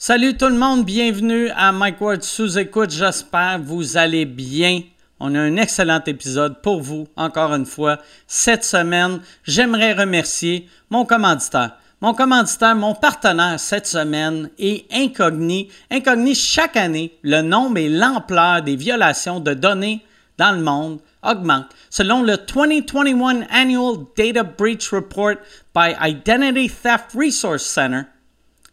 Salut tout le monde, bienvenue à Mike Ward sous écoute. J'espère vous allez bien. On a un excellent épisode pour vous, encore une fois. Cette semaine, j'aimerais remercier mon commanditaire. Mon commanditaire, mon partenaire cette semaine est Incogni. Incogni, chaque année, le nombre et l'ampleur des violations de données dans le monde augmente. Selon le 2021 Annual Data Breach Report by Identity Theft Resource Center,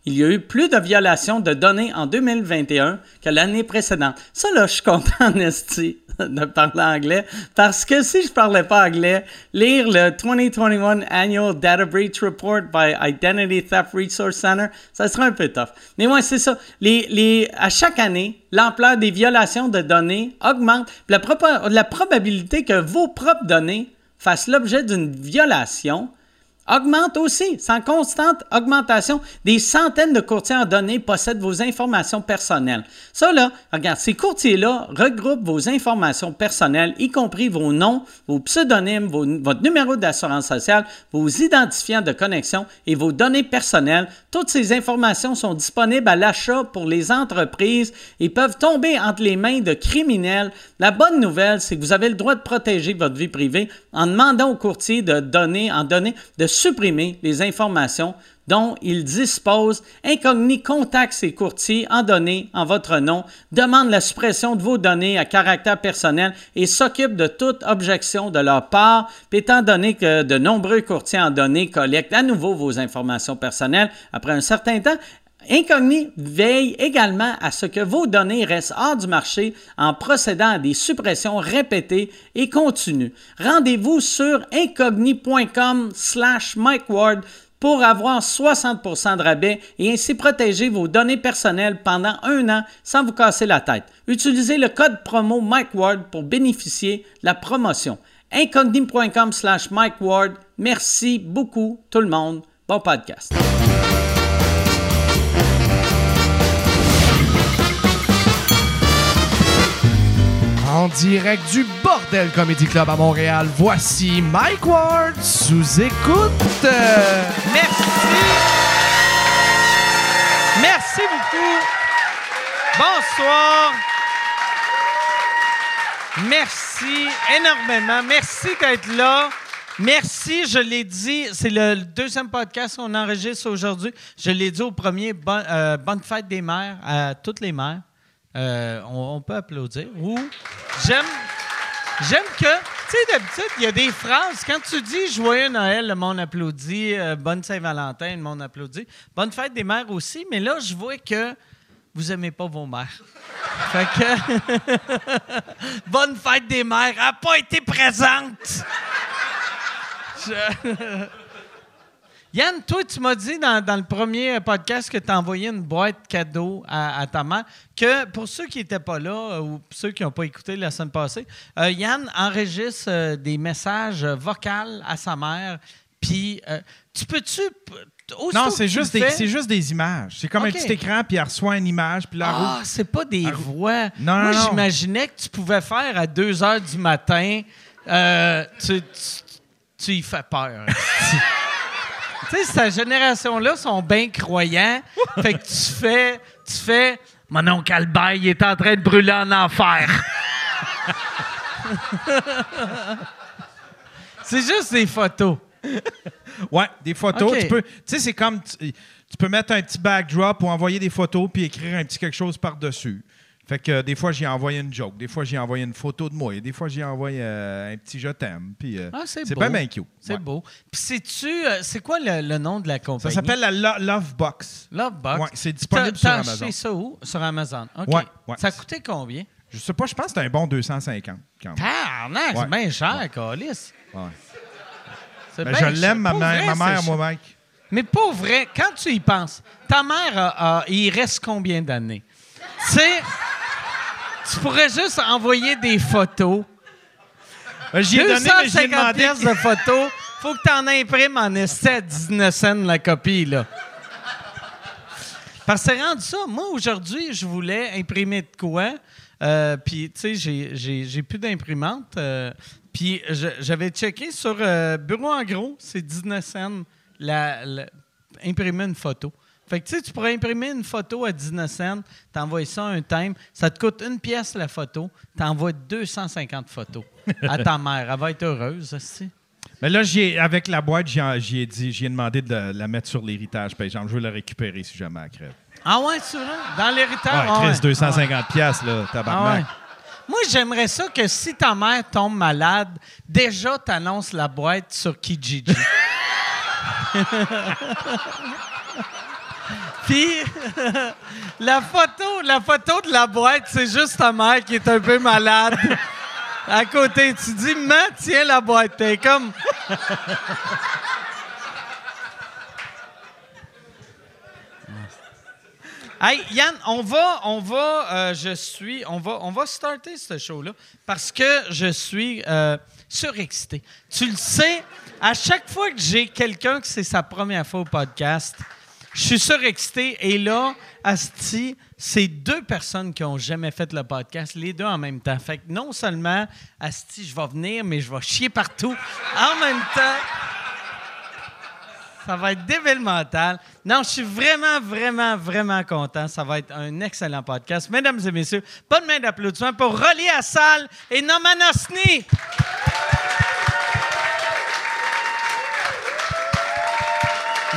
il y a eu plus de violations de données en 2021 que l'année précédente. Ça, là, je suis content, Nesty, de parler anglais, parce que si je parlais pas anglais, lire le 2021 Annual Data Breach Report by Identity Theft Resource Center, ça serait un peu tough. Mais ouais, c'est ça. Les, les, à chaque année, l'ampleur des violations de données augmente. La, la probabilité que vos propres données fassent l'objet d'une violation augmente aussi. C'est en constante augmentation. Des centaines de courtiers en données possèdent vos informations personnelles. Ça, là, regarde, ces courtiers-là regroupent vos informations personnelles, y compris vos noms, vos pseudonymes, votre numéro d'assurance sociale, vos identifiants de connexion et vos données personnelles. Toutes ces informations sont disponibles à l'achat pour les entreprises et peuvent tomber entre les mains de criminels. La bonne nouvelle, c'est que vous avez le droit de protéger votre vie privée en demandant aux courtiers de donner, en donner, de supprimer les informations dont il dispose. Incogni contacte ses courtiers en données en votre nom, demande la suppression de vos données à caractère personnel et s'occupe de toute objection de leur part. Étant donné que de nombreux courtiers en données collectent à nouveau vos informations personnelles après un certain temps, Incogni veille également à ce que vos données restent hors du marché en procédant à des suppressions répétées et continues. Rendez-vous sur incogni.com slash MikeWard pour avoir 60% de rabais et ainsi protéger vos données personnelles pendant un an sans vous casser la tête. Utilisez le code promo MikeWard pour bénéficier de la promotion. incogni.com slash MikeWard. Merci beaucoup tout le monde. Bon podcast. En direct du Bordel Comedy Club à Montréal, voici Mike Ward sous écoute. Merci. Merci beaucoup. Bonsoir. Merci énormément. Merci d'être là. Merci, je l'ai dit, c'est le deuxième podcast qu'on enregistre aujourd'hui. Je l'ai dit au premier, euh, bonne fête des mères à toutes les mères. Euh, on, peut applaudir. Ou j'aime, que, tu sais, d'habitude, il y a des phrases. Quand tu dis Joyeux Noël, le monde applaudit. Euh, bonne Saint-Valentin, le monde applaudit. Bonne fête des mères aussi. Mais là, je vois que vous aimez pas vos mères. fait que. bonne fête des mères. Elle n'a pas été présente. Yann, toi, tu m'as dit dans, le premier podcast que tu as envoyé une boîte cadeau à, ta mère, que pour ceux qui n'étaient pas là euh, ou ceux qui n'ont pas écouté la semaine passée, euh, Yann enregistre euh, des messages vocaux à sa mère. Puis, tu peux-tu non, c'est juste, des, juste des images. C'est comme un petit écran, puis elle reçoit une image, puis là... Ah, c'est pas des voix. Non, Moi, j'imaginais que tu pouvais faire à 2 heures du matin. tu, tu, y fais peur. tu sais, cette génération-là sont bien croyants. fait que tu fais, tu fais, mon oncle Albert, il est en train de brûler en enfer. c'est juste des photos. ouais, des photos. Tu peux, tu sais, c'est comme, tu, peux mettre un petit backdrop ou envoyer des photos puis écrire un petit quelque chose par-dessus. Fait que euh, des fois, j'ai envoyé une joke, des fois, j'ai envoyé une photo de moi, et des fois, j'ai envoyé euh, un petit je t'aime. Puis euh, ah, c'est pas bien cute. C'est beau. Puis sais-tu, c'est quoi le, nom de la compagnie? Ça s'appelle la Love Box. Love Box? Ouais, c'est disponible sur Amazon. ça où? Sur Amazon. OK. Ouais, ouais. Ça a coûté combien? Je sais pas, je pense que c'était un bon 250. Ah, non, c'est bien cher, Calis. Ouais. Ben, je l'aime, ma, mère, ma mère, moi, mec. Mais pas vrai, quand tu y penses, ta mère, il reste combien d'années? Tu sais... Tu pourrais juste envoyer des photos. J'ai donné, mais j'ai demandé... de photos. Faut que tu en imprimes en essai à 19 cents la copie, là. Parce que c'est rendu ça. Moi, aujourd'hui, je voulais imprimer de quoi. Euh, puis, tu sais, j'ai plus d'imprimante. Euh, puis, j'avais checké sur euh, Bureau en gros, c'est 19 cents la, imprimer une photo. Fait que tu sais, tu pourrais imprimer une photo à 19 cents, t'envoies ça à un time, ça te coûte une pièce la photo, t'envoies 250 photos à ta mère. Elle va être heureuse, aussi. Mais là, avec la boîte, j'ai dit, j'ai demandé de la mettre sur l'héritage, par exemple. Je veux la récupérer si jamais elle crève. Ah ouais, tu vois? Dans l'héritage? Ouais, Chris, 250 pièces là, tabarnak. Ah Moi, j'aimerais ça que si ta mère tombe malade, déjà, t'annonces la boîte sur Kijiji. Puis, la photo, la photo de la boîte, c'est juste ta mère qui est un peu malade. À côté, tu dis, mais tiens la boîte. T'es comme. Hey, Yann, on va, on va, euh, je suis, on va, on va starter ce show-là parce que je suis euh, surexcité. Tu le sais, à chaque fois que j'ai quelqu'un que c'est sa première fois au podcast, je suis surexcité. Et là, Asti, c'est deux personnes qui ont jamais fait le podcast, les deux en même temps. Fait que non seulement, Asti, je vais venir, mais je vais chier partout en même temps. Ça va être développemental. Non, je suis vraiment, vraiment, vraiment content. Ça va être un excellent podcast. Mesdames et messieurs, bonne main d'applaudissement pour Rolly Assal et Noman Osni.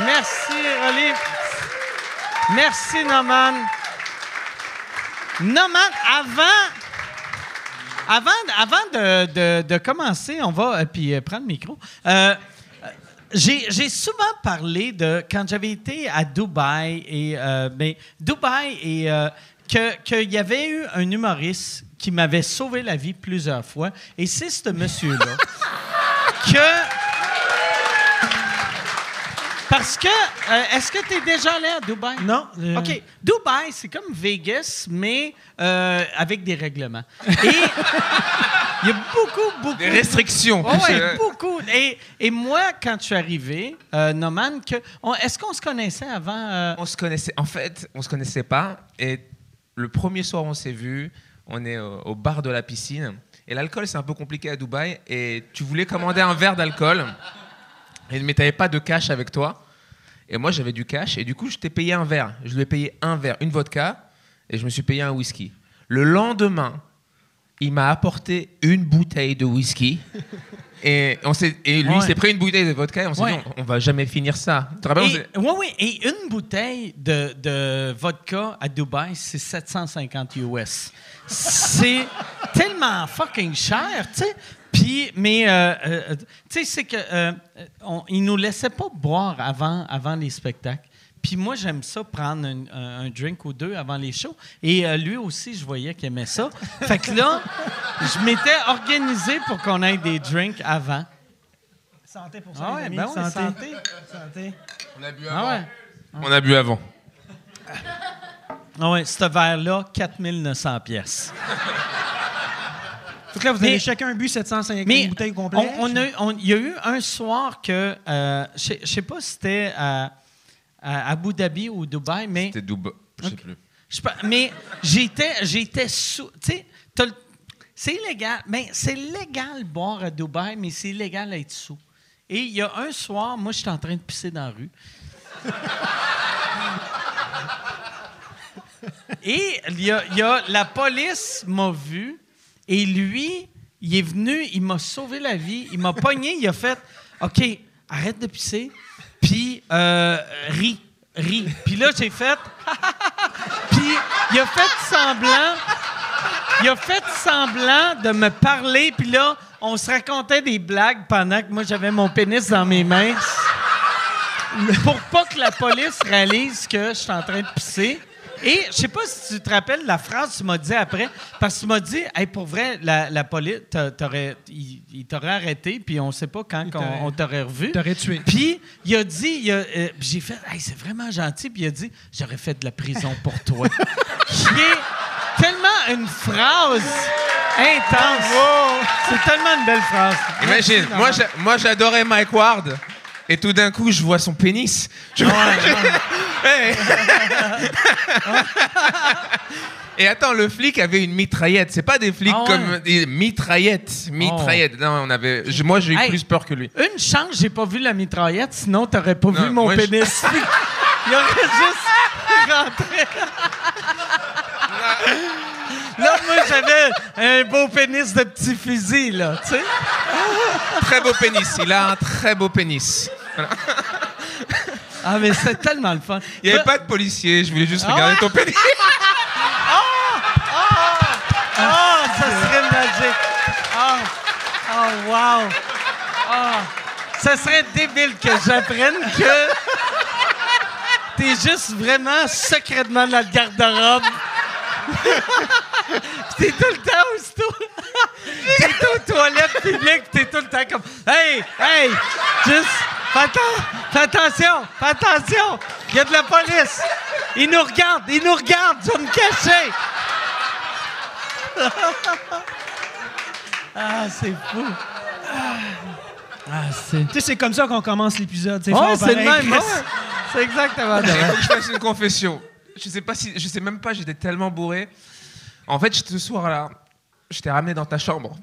Merci, Merci, Noman. Noman, avant, avant, avant de, de, commencer, on va, euh, puis euh, prendre le micro. Euh, j'ai souvent parlé de quand j'avais été à Dubaï et ben, Dubaï et qu'il y avait eu un humoriste qui m'avait sauvé la vie plusieurs fois et c'est ce monsieur-là que parce que, euh, est-ce que tu es déjà allé à Dubaï? Non. Euh, OK. Dubaï, c'est comme Vegas, mais euh, avec des règlements. Et il y a beaucoup, beaucoup. Des restrictions. Oui, beaucoup. Et, et, moi, quand je suis arrivé, Noman, que, est-ce qu'on se connaissait avant? On se connaissait. En fait, on se connaissait pas. Et le premier soir, on s'est vu. On est au, bar de la piscine. Et l'alcool, c'est un peu compliqué à Dubaï. Et tu voulais commander un verre d'alcool. Et, mais tu n'avais pas de cash avec toi. Et moi, j'avais du cash. Et du coup, je t'ai payé un verre. Je lui ai payé un verre, une vodka. Et je me suis payé un whisky. Le lendemain, il m'a apporté une bouteille de whisky. Et, on et lui, il s'est pris une bouteille de vodka et on s'est dit, on, va jamais finir ça. Oui, oui. Et une bouteille de, de vodka à Dubaï, c'est 750 US. C'est tellement fucking cher, tu sais. Puis, mais, euh, euh, tu sais, c'est que euh, on, nous laissaient pas boire avant, avant les spectacles. Puis moi, j'aime ça, prendre un, drink ou deux avant les shows. Et lui aussi, je voyais qu'il aimait ça. fait que là, je m'étais organisé pour qu'on ait des drinks avant. Santé pour ça, ah ouais, ben santé. santé. On a bu ah avant. On a bu avant. Ah ouais, ce verre-là, 4900 pièces. Donc là, vous avez chacun bu 750 bouteilles complètes. Il y a eu un soir que, euh, je ne sais pas si c'était à, Abu Dhabi ou Dubaï, mais... C'était Dubaï, je ne sais plus. mais j'étais, j'étais sous... Tu sais, c'est illégal. Mais c'est légal boire à Dubaï, mais c'est illégal d'être sous. Et il y a un soir, moi, j'étais en train de pisser dans la rue. Et il y, a, la police m'a vu et lui, il est venu, il m'a sauvé la vie, il m'a pogné, il a fait OK, arrête de pisser, puis euh, ris, ris. Puis là, j'ai fait Puis il a fait semblant, il a fait semblant de me parler, puis là, on se racontait des blagues pendant que moi j'avais mon pénis dans mes mains. Pour pas que la police réalise que je suis en train de pisser. Et je sais pas si tu te rappelles la phrase que tu m'as dit après, parce que tu m'as dit, hey, pour vrai, la, police, t'aurais, il, t'aurait arrêté, puis on sait pas quand on, t'aurait revu. T'aurais tué. Puis il a dit, il a, euh, j'ai fait, hey, c'est vraiment gentil, puis il a dit, j'aurais fait de la prison pour toi. qui est tellement une phrase intense. C'est tellement une belle phrase. Imagine, moi, moi j'adorais Mike Ward. Et tout d'un coup, je vois son pénis. Et attends, le flic avait une mitraillette. C'est pas des flics ah comme des mitraillettes. Mitraillette. Oh. Non, on avait. Moi, j'ai eu plus peur que lui. Une chance, j'ai pas vu la mitraillette, sinon t'aurais pas vu mon pénis. Il aurait juste rentré. Là, moi, j'avais un beau pénis de petit fusil, là, tu sais. Très beau pénis. Il a un très beau pénis. Ah, mais c'était tellement le fun. Il n'y avait pas de policier. Je voulais juste regarder ton pénis. Oh, ça serait magique. Oh, oh wow. Oh, ça serait débile que j'apprenne que t'es juste vraiment secrètement dans le garde-robe. T'es tout le temps aussitôt. t'es aux toilettes publiques, t'es tout le temps comme Hey, hey, juste fais, atten- fais attention, fais attention. Il y a de la police. Ils nous regardent, ils nous regardent, tu vas me cacher. Ah, c'est fou. Ah, c'est. Tu sais, c'est comme ça qu'on commence l'épisode. C'est fort c'est le même. Ouais. C'est exactement Il faut que je fasse une confession. Je sais pas si, je sais même pas. J'étais tellement bourré. En fait, ce soir-là, je t'ai ramené dans ta chambre.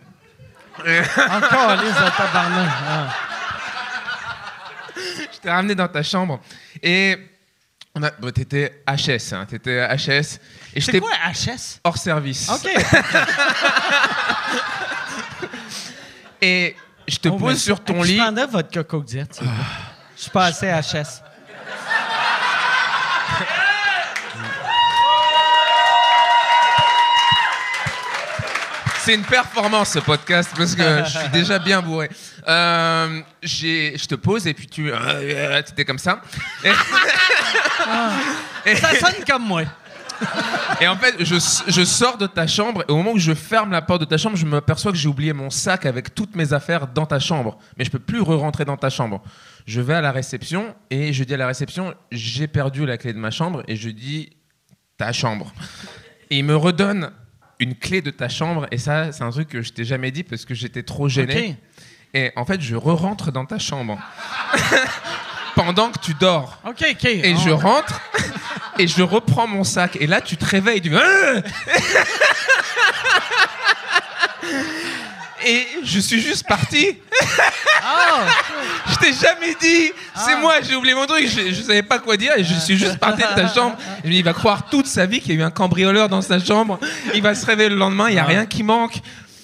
Encore les tabarnak. Ah. Je t'ai ramené dans ta chambre et on a, bon, t'étais HS, hein, t'étais HS et C'est quoi HS? hors service. OK. Et je te pose sur ton Je lit. prendrais votre coco diète. plaît. Je suis pas assez HS. C'est une performance ce podcast parce que je suis déjà bien bourré. Euh, je te pose et puis tu euh, étais comme ça. Et, et- Ça sonne comme moi. et en fait, je, je sors de ta chambre et au moment où je ferme la porte de ta chambre, je m'aperçois que j'ai oublié mon sac avec toutes mes affaires dans ta chambre. Mais je peux plus re-rentrer dans ta chambre. Je vais à la réception et je dis à la réception, j'ai perdu la clé de ma chambre et je dis ta chambre. Et il me redonne une clé de ta chambre et ça, c'est un truc que je t'ai jamais dit parce que j'étais trop gêné. Et en fait, je re-rentre dans ta chambre pendant que tu dors. OK, OK. Et Oh. je rentre et je reprends mon sac. Et là, tu te réveilles. Ah Et je suis juste parti. Ah! Je t'ai jamais dit. C'est moi, j'ai oublié mon truc. Je, je savais pas quoi dire et je suis juste parti de ta chambre. Je me dis, il va croire toute sa vie qu'il y a eu un cambrioleur dans sa chambre. Il va se réveiller le lendemain, il y a rien qui manque.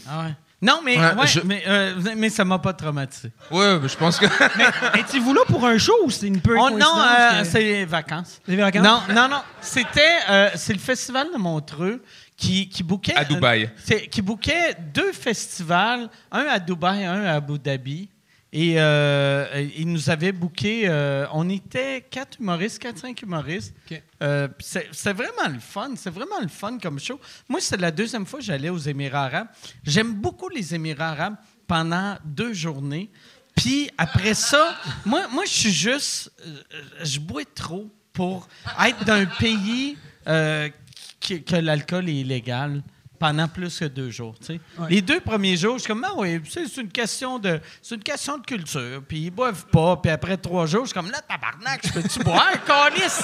Ah ouais. Non, mais, Ouais, ouais, je- mais, euh, mais ça m'a pas traumatisé. Ouais, mais je pense que. Étiez-vous là pour un show ou c'est une peu Oh, non, euh, que- c'est les vacances. Les vacances? Non, non, non. C'était euh, c'est le festival de Montreux qui, qui bouquait. À Dubaï. qui bouquait deux festivals, un à Dubaï, un à Abu Dhabi. Et euh, ils nous avaient booké. euh, on était quatre humoristes, quatre, cinq humoristes. Euh, c'est- vraiment le fun. C'est vraiment le fun comme show. Moi, c'est la deuxième fois que j'allais aux Émirats arabes. J'aime beaucoup les Émirats arabes pendant deux journées. Puis après ça, moi, moi je suis juste. euh, je bois trop pour être d'un pays qui- que l'alcool est illégal pendant plus que deux jours. tu sais. Ouais. Les deux premiers jours, je suis comme, ah oui, c'est une question de, c'est une question de culture. Puis ils boivent pas. Puis après trois jours, je suis comme, là, tabarnak, je peux-tu boire, calice?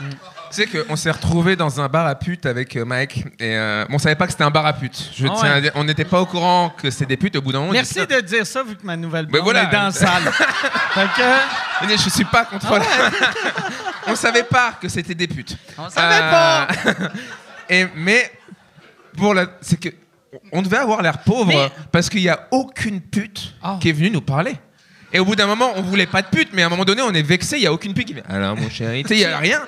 Tu sais qu'on s'est retrouvés dans un bar à putes avec euh, Mike et euh, bon, on savait pas que c'était un bar à putes. Je Ah tiens à ouais. dire, on n'était pas au courant que c'était des putes au bout d'un moment. on Merci dit, de dire ça, vu que ma nouvelle blonde voilà. est dans la salle. fait que, Mais Je suis pas contre. Ah on savait pas que c'était des putes. On savait pas. Et mais pour la, c'est que on devait avoir l'air pauvre Mais- parce qu'il y a aucune pute Oh. qui est venue nous parler. Et au bout d'un moment, on voulait pas de pute, mais à un moment donné, on est vexé. Il y a aucune pute qui vient. Alors mon chéri, tu sais, il y a rien.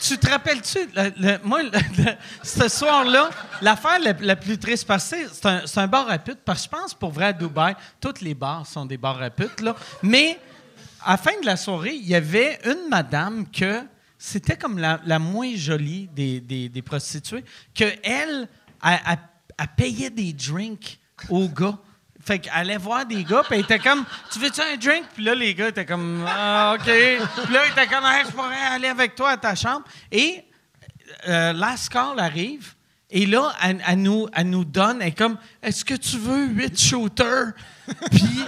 tu te rappelles-tu, le- le- moi, le- le- ce soir-là, l'affaire la, la plus triste, que c'est un, c'est un bar à putes, parce que je pense, pour vrai, à Dubaï, tous les bars sont des bars à putes, là. Mais, à la fin de la soirée, il y avait une madame que c'était comme la, la moins jolie des, des- des prostituées, que elle, elle, elle- payait des drinks aux gars. Fait qu'elle allait voir des gars, puis elle était comme, tu veux-tu un drink? Puis là, les gars étaient comme, ah, OK. Puis là, ils étaient comme, Hey, je pourrais aller avec toi à ta chambre. Et euh, arrive, et là, elle, elle nous, elle nous donne, elle est comme, est-ce que tu veux huit shooters? Puis.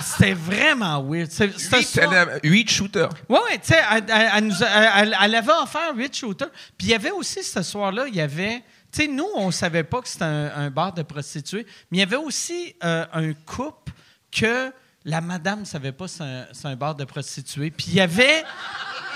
C'était vraiment weird. C'est- c'était Huit, elle huit shooters. Oui, oui, tu sais, elle, elle- elle avait offert huit shooters. Puis il y avait aussi ce soir-là, il y avait. Tu sais, nous, on savait pas que c'était un, un bar de prostituées, mais il y avait aussi euh, un couple que la madame savait pas c'est un, c'est un bar de prostituées. Puis il y avait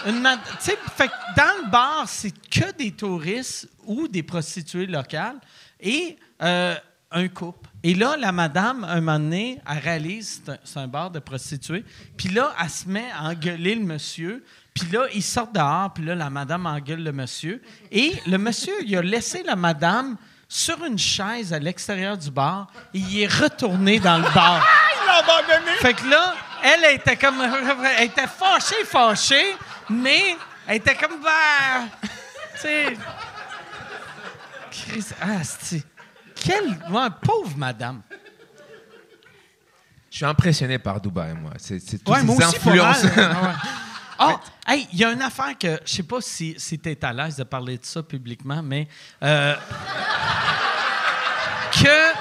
une mad- tu sais, fait que dans le bar, c'est que des touristes ou des prostituées locales et euh, un couple. Et là, la madame, un moment donné, elle réalise c'est un, c'est un bar de prostituées. Puis là, elle se met à engueuler le monsieur. Puis là, ils sortent dehors. Puis là, la madame engueule le monsieur. Et le monsieur, il a laissé la madame sur une chaise à l'extérieur du bar. Et il est retourné dans le bar. Fait que là, elle elle était comme. Elle était fâchée, fâchée, mais elle était comme. Ben, tu sais. Chris- Ah, c'est. Quelle. ouais, pauvre madame. Je suis impressionné par Dubaï, moi. C'est c'est toutes Ouais, ces aussi, influences. Ah, hey, il y a une affaire que. Je sais pas si, si tu es à l'aise de parler de ça publiquement, mais. euh, que.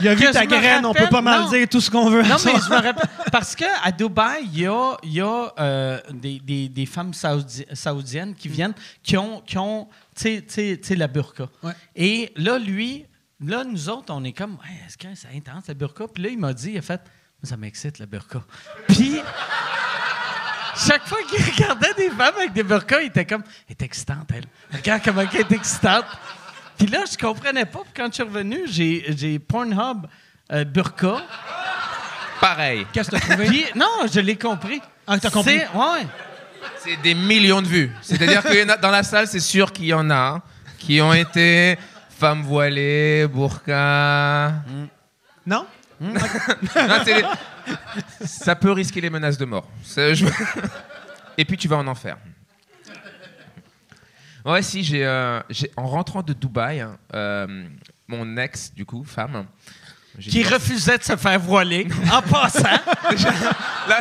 Il a vu ta graine, on peut rappelle- pas mal non. dire tout ce qu'on veut. Non, mais je me rappelle. Parce qu'à Dubaï, il y a, y a euh, des, des- des femmes saoudi- saoudiennes qui viennent, qui ont, qui ont tu sais- tu tu la burqa. Ouais. Et là, lui, là, nous autres, on est comme, Ouais, est-ce que c'est intense, la burqa? Puis là, il m'a dit, il a fait, ça m'excite, la burqa. Puis, chaque fois qu'il regardait des femmes avec des burqas, il était comme, elle est excitante, elle. Regarde comment elle est excitante. Puis là, je comprenais pas. Puis quand je suis revenu, j'ai, j'ai Pornhub euh, burqa. Pareil. Qu'est-ce que t'as trouvé? Puis, non, je l'ai compris. Ah, t'as compris? Ouais. C'est des millions de vues. C'est-à-dire que dans la salle, c'est sûr qu'il y en a qui ont été femmes voilées, burqa. Non? Non, c'est- Ça peut risquer les menaces de mort. Je- Et puis tu vas en enfer. Ouais, si, j'ai, euh, en rentrant de Dubaï, hein, euh, mon ex, du coup, femme, Qui refusait de se faire voiler en passant. la,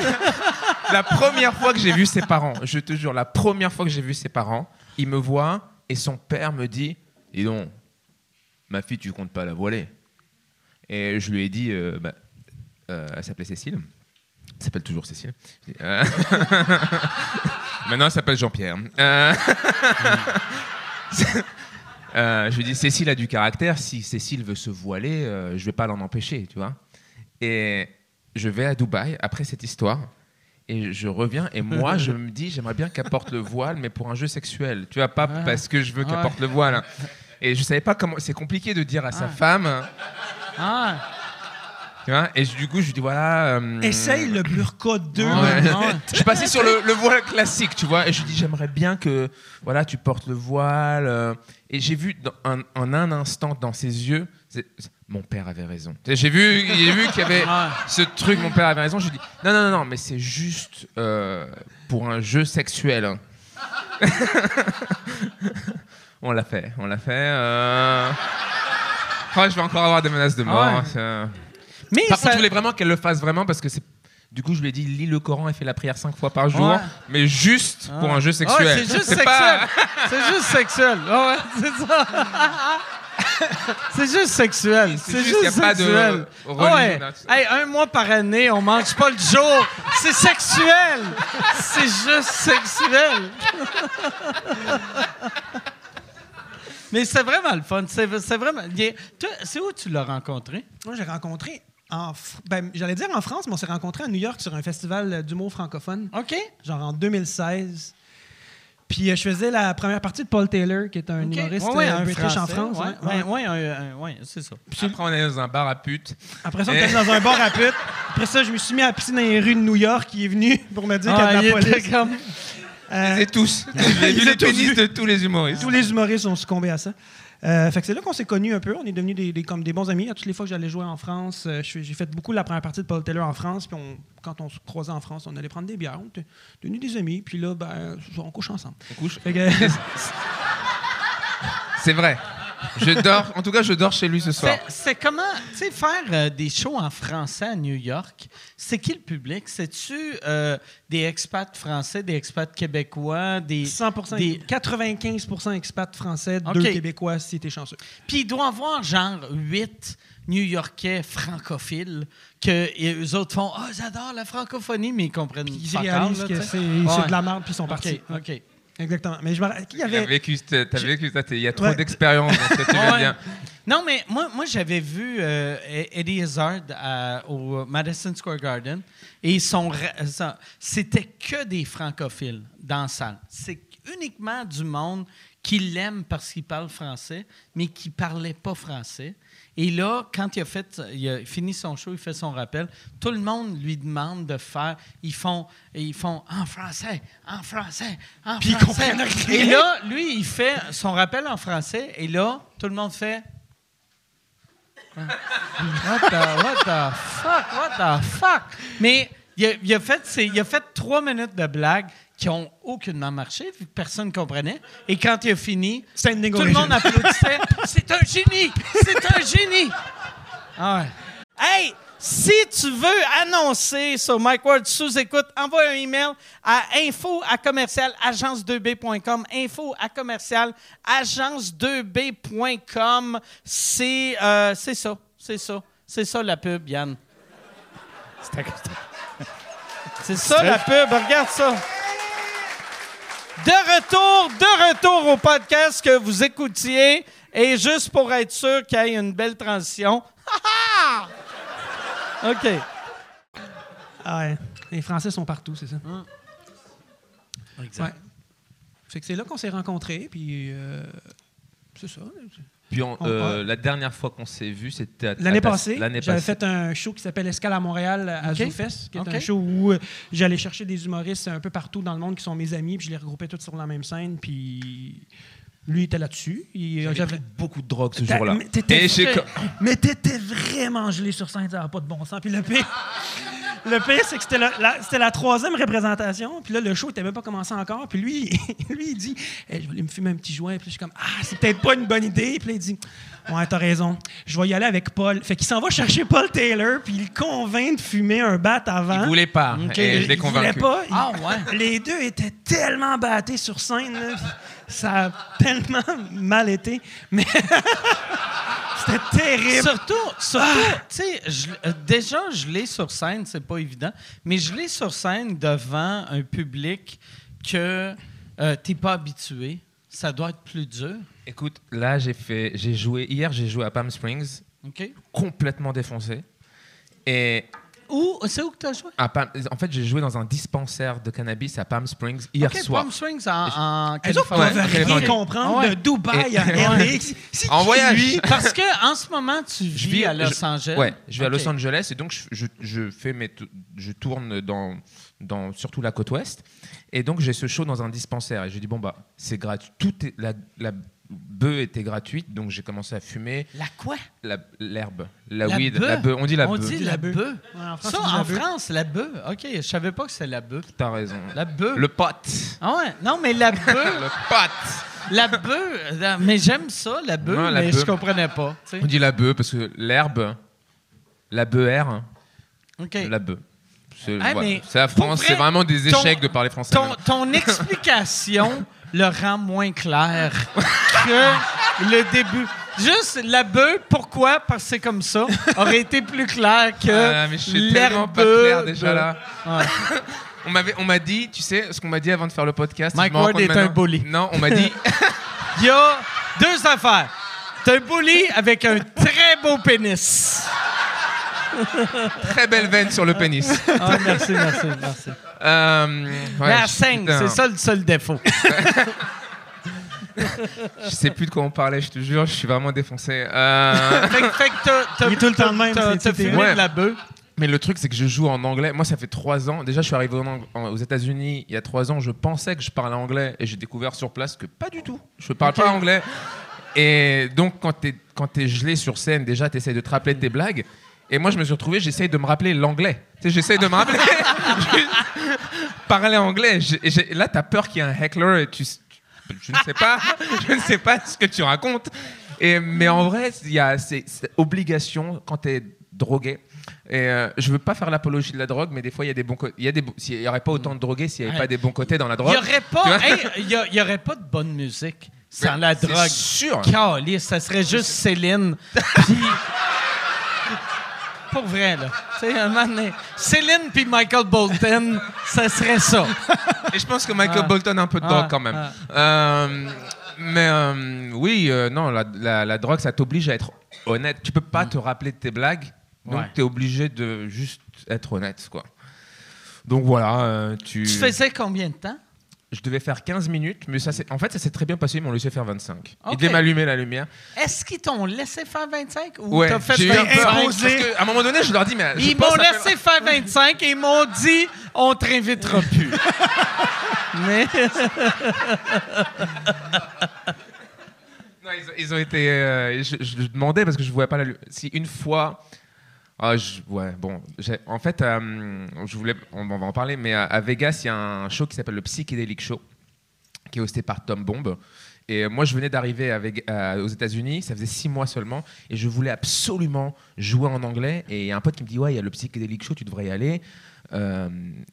la première fois que j'ai vu ses parents, je te jure, la première fois que j'ai vu ses parents, il me voit et son père me dit Dis donc, ma fille, tu comptes pas la voiler Et je lui ai dit euh, bah, euh, Elle s'appelait Cécile. Elle s'appelle toujours Cécile. Euh, Maintenant, elle s'appelle Jean-Pierre. Euh, je lui dis Cécile a du caractère. Si Cécile veut se voiler, euh, je vais pas l'en empêcher, tu vois. Et je vais à Dubaï après cette histoire. Et je reviens et moi je me dis j'aimerais bien qu'elle porte le voile mais pour un jeu sexuel tu vois pas parce que je veux qu'elle Ouais. porte le voile et je savais pas comment c'est compliqué de dire à sa Ah. femme Ah. tu vois et je- du coup je lui dis voilà euh, Essaye le burqa 2. Ouais. Ouais. je suis passé sur le, le voile classique, tu vois, et je lui dis j'aimerais bien que voilà tu portes le voile. euh, et j'ai vu en un instant dans ses yeux, mon père avait raison. J'ai vu, j'ai vu qu'il y avait Ouais. ce truc, mon père avait raison. Je lui dis non non non non, mais c'est juste euh, pour un jeu sexuel. hein. on l'a fait, on l'a fait. euh. Oh, je vais encore avoir des menaces de mort. Ouais. ça- Mais par ça- contre, je voulais vraiment qu'elle le fasse vraiment parce que c'est. Du coup, je lui ai dit lis le Coran et fais la prière cinq fois par jour, Ouais. mais juste pour un jeu sexuel. Ouais, c'est juste sexuel. pas- C'est juste sexuel. Ah c'est ça. c'est juste sexuel. C'est juste, juste, y a pas de sexuel. religion. Hey, un mois par année, on mange pas le jour. C'est sexuel. C'est juste sexuel. Mais c'est vraiment le fun. C'est vraiment. C'est où tu l'as rencontré? Moi, j'ai rencontré, en, ben, j'allais dire en France, mais on s'est rencontrés à New York sur un festival d'humour francophone, OK. genre en 2016. Puis euh, je faisais la première partie de Paul Taylor, qui est un humoriste Ouais, ouais, euh, un british en. France. Ouais, ouais, ouais, ouais. ouais, un- un- ouais, c'est ça. Après, on est dans un bar à pute. Après ça, on était dans un bar à pute. Après ça, je me suis mis à pisser dans les rues de New York, qui est venu pour me dire qu'il y Ah, a de il la était police. comme- Euh, Et tous. J'ai Ils vu les tous pénis de tous les humoristes. Tous les humoristes ont succombé à ça. Euh, fait que c'est là qu'on s'est connus un peu. On est devenus des, des- comme des bons amis. À toutes les fois que j'allais jouer en France, euh, j'ai fait beaucoup la première partie de Paul Taylor en France. Puis on- quand on se croisait en France, on allait prendre des bières. On était devenus des amis. Puis là, ben, on couche ensemble. On couche. C'est vrai. Je dors. En tout cas, je dors chez lui ce soir. C'est- comment, tu sais, faire euh, des shows en français à New York, c'est qui le public? C'est-tu euh, des expats français, des expats québécois, des... 100%, des- 95% expats français, OK. deux Québécois si t'es chanceux. Puis il doit y avoir genre huit New-Yorkais francophiles que et eux autres font « Ah, j'adore la francophonie », mais ils comprennent Ils fuck all, réalisent que Ouais. c'est de la merde puis ils sont partis. OK, OK. Exactement. Mais je me ra- qui avait vécu, ce- t'as vécu ça. Il y a trop Ouais. d'expérience dans ce que tu dire. Non, mais moi, moi j'avais vu euh, Eddie Izzard au Madison Square Garden et son, c'était que des francophiles dans la salle. C'est uniquement du monde qui l'aime parce qu'il parle français, mais qui ne parlait pas français. Et là, quand il a, fait, il a fini son show, il fait son rappel, tout le monde lui demande de faire. Ils font, ils font en français, en français, en Puis français. Et là, lui, il fait son rappel en français, et là, tout le monde fait. What the, what the fuck, what the fuck? Mais il a, fait, il a fait trois minutes de blague qui ont aucunement marché, vu que personne ne comprenait. Et quand il a fini, tout le monde applaudissait. C'est un génie! C'est un génie! Ah ouais. Hey! Si tu veux annoncer sur Mike Ward sous écoute, envoie un email à info à commercial agence2b.com. Info à commercial agence2b.com. C'est euh, c'est ça. C'est ça. C'est ça la pub, Yann. C'est ça la pub. Regarde ça. De retour, de retour au podcast que vous écoutiez. Et juste pour être sûr qu'il y ait une belle transition. OK. Ah ouais. Les Français sont partout, c'est ça. Hum. Exact. que c'est là qu'on s'est rencontrés, puis euh, c'est ça. Puis euh, la dernière fois qu'on s'est vu, c'était l'année passée. J'avais fait un show qui s'appelle Escale à Montréal à okay. qui est un show où euh, j'allais chercher des humoristes un peu partout dans le monde qui sont mes amis, puis je les regroupais tous sur la même scène, puis lui était là-dessus. J'avais beaucoup de drogue ce jour-là. Mais t'étais vraiment gelé sur scène, ça n'a pas de bon sens. Puis le pire, le pire c'est que c'était la, la, troisième représentation. Puis là, le show n'était même pas commencé encore. Puis lui, lui il dit Je vais aller me fumer un petit joint. Puis je suis comme Ah, c'est peut-être pas une bonne idée. Puis là, il dit Ouais, t'as raison. Je vais y aller avec Paul. Fait qu'il s'en va chercher Paul Taylor. Puis il convainc de fumer un bat avant. Il voulait pas. Et je l'ai convaincu. Il voulait pas. Ah, ouais. Les deux étaient tellement battés sur scène ça a tellement mal été, mais c'était terrible. Surtout, surtout ah! tu sais, euh, déjà, je l'ai sur scène, c'est pas évident, mais je l'ai sur scène devant un public que euh, t'es pas habitué. Ça doit être plus dur. Écoute, là, j'ai fait, j'ai joué, hier, j'ai joué à Palm Springs, complètement défoncé. Et où? C'est où que tu as joué En fait, j'ai joué dans un dispensaire de cannabis à Palm Springs hier okay, soir. Palm Springs en, en Californie. Ils rien comprendre de Dubaï à. En voyage. Parce que en ce moment, tu vis, vis à Los Angeles. Ouais, je vis à Los Angeles et donc je, je, fais mes je tourne dans, dans surtout la côte ouest. Et donc j'ai ce show dans un dispensaire et je dis bon bah c'est gratuit. Tout est la, la bœuf était gratuite, donc j'ai commencé à fumer. La quoi? L'herbe. La, weed. La bœuf. On dit la bœuf. On dit la bœuf. Ça, en France, la bœuf. OK, je savais pas que c'est la bœuf. T'as raison. La bœuf. Le pote. Ah ouais. Non, mais la bœuf. le pote. La bœuf. Mais j'aime ça, la bœuf, mais je comprenais pas. On dit la bœuf parce que l'herbe, la bœuf. OK. La bœuf. C'est la France, c'est vraiment des échecs de parler français. ton explication le rend moins clair que le début. Juste la bœuf, pourquoi? Parce que c'est comme ça, aurait été plus clair que ah, mais je suis tellement pas clair déjà là. on m'avait, on m'a dit, tu sais, ce qu'on m'a dit avant de faire le podcast. Mike Ward est un bully. Non, on m'a dit. Il y a deux affaires. T'es un bully avec un très beau pénis. Très belle veine sur le pénis. Ah, merci, merci, merci. Euh, la scène, c'est ça le seul défaut. je sais plus de quoi on parlait, je te jure, je suis vraiment défoncé. Euh... fait, que t'as, tout le temps de même. T'as de la bœuf. Mais le truc, c'est que je joue en anglais. Moi, ça fait trois ans. Déjà, je suis arrivé aux États-Unis il y a trois ans. Je pensais que je parlais anglais et j'ai découvert sur place que pas du tout. Je parle pas anglais. Et donc, quand tu es, gelé sur scène, déjà, tu essaies de te rappeler de tes blagues. Et moi, je me suis retrouvé, j'essaye de me rappeler l'anglais. Tu sais, j'essaye de me rappeler. parler anglais. là, tu as peur qu'il y ait un heckler et tu, je ne sais pas, je ne sais pas ce que tu racontes. Et, mais en vrai, il y a c'est obligation quand tu es drogué. Et euh, je veux pas faire l'apologie de la drogue, mais des fois il y a des bons Il y a des s'il y aurait pas autant de drogués s'il n'y avait pas des bons côtés dans la drogue. Il y aurait pas, il y, aurait pas de bonne musique sans la drogue. Sûr. ça serait juste Céline. Pour vrai, là. Tu sais, un moment donné, Céline puis Michael Bolton, ça serait ça. Et je pense que Michael ah. Bolton a un peu de drogue ah. quand même. Ah. Euh, Mais euh, oui, euh, non, la, la- la drogue, ça t'oblige à être honnête. Tu peux pas te rappeler de tes blagues, donc Ouais. tu es obligé de juste être honnête, quoi. Donc voilà, tu... Tu faisais combien de temps? Je devais faire 15 minutes, mais ça s'est- en fait, ça s'est très bien passé, ils m'ont laissé faire 25. Ok. Ils devaient m'allumer la lumière. Est-ce qu'ils t'ont laissé faire 25 ou Ouais, t'as fait eu un peu 25? parce que, à un moment donné, je leur dis, mais Ils m'ont laissé faire 25 et ils m'ont dit on te réinvitera plus. Mais Non, ils, ont- ils ont été. euh, je, je demandais parce que je ne voyais pas la lu- Si une fois. Ah, ouais, bon. En fait, euh, je voulais, on, va en parler, mais à, Vegas, il y a un show qui s'appelle le Psychedelic Show, qui est hosté par Tom Bomb. Et moi, je venais d'arriver à- aux États-Unis, ça faisait six mois seulement, et je voulais absolument jouer en anglais. Et il y a un pote qui me dit Ouais, il y a le Psychedelic Show, tu devrais y aller. Euh,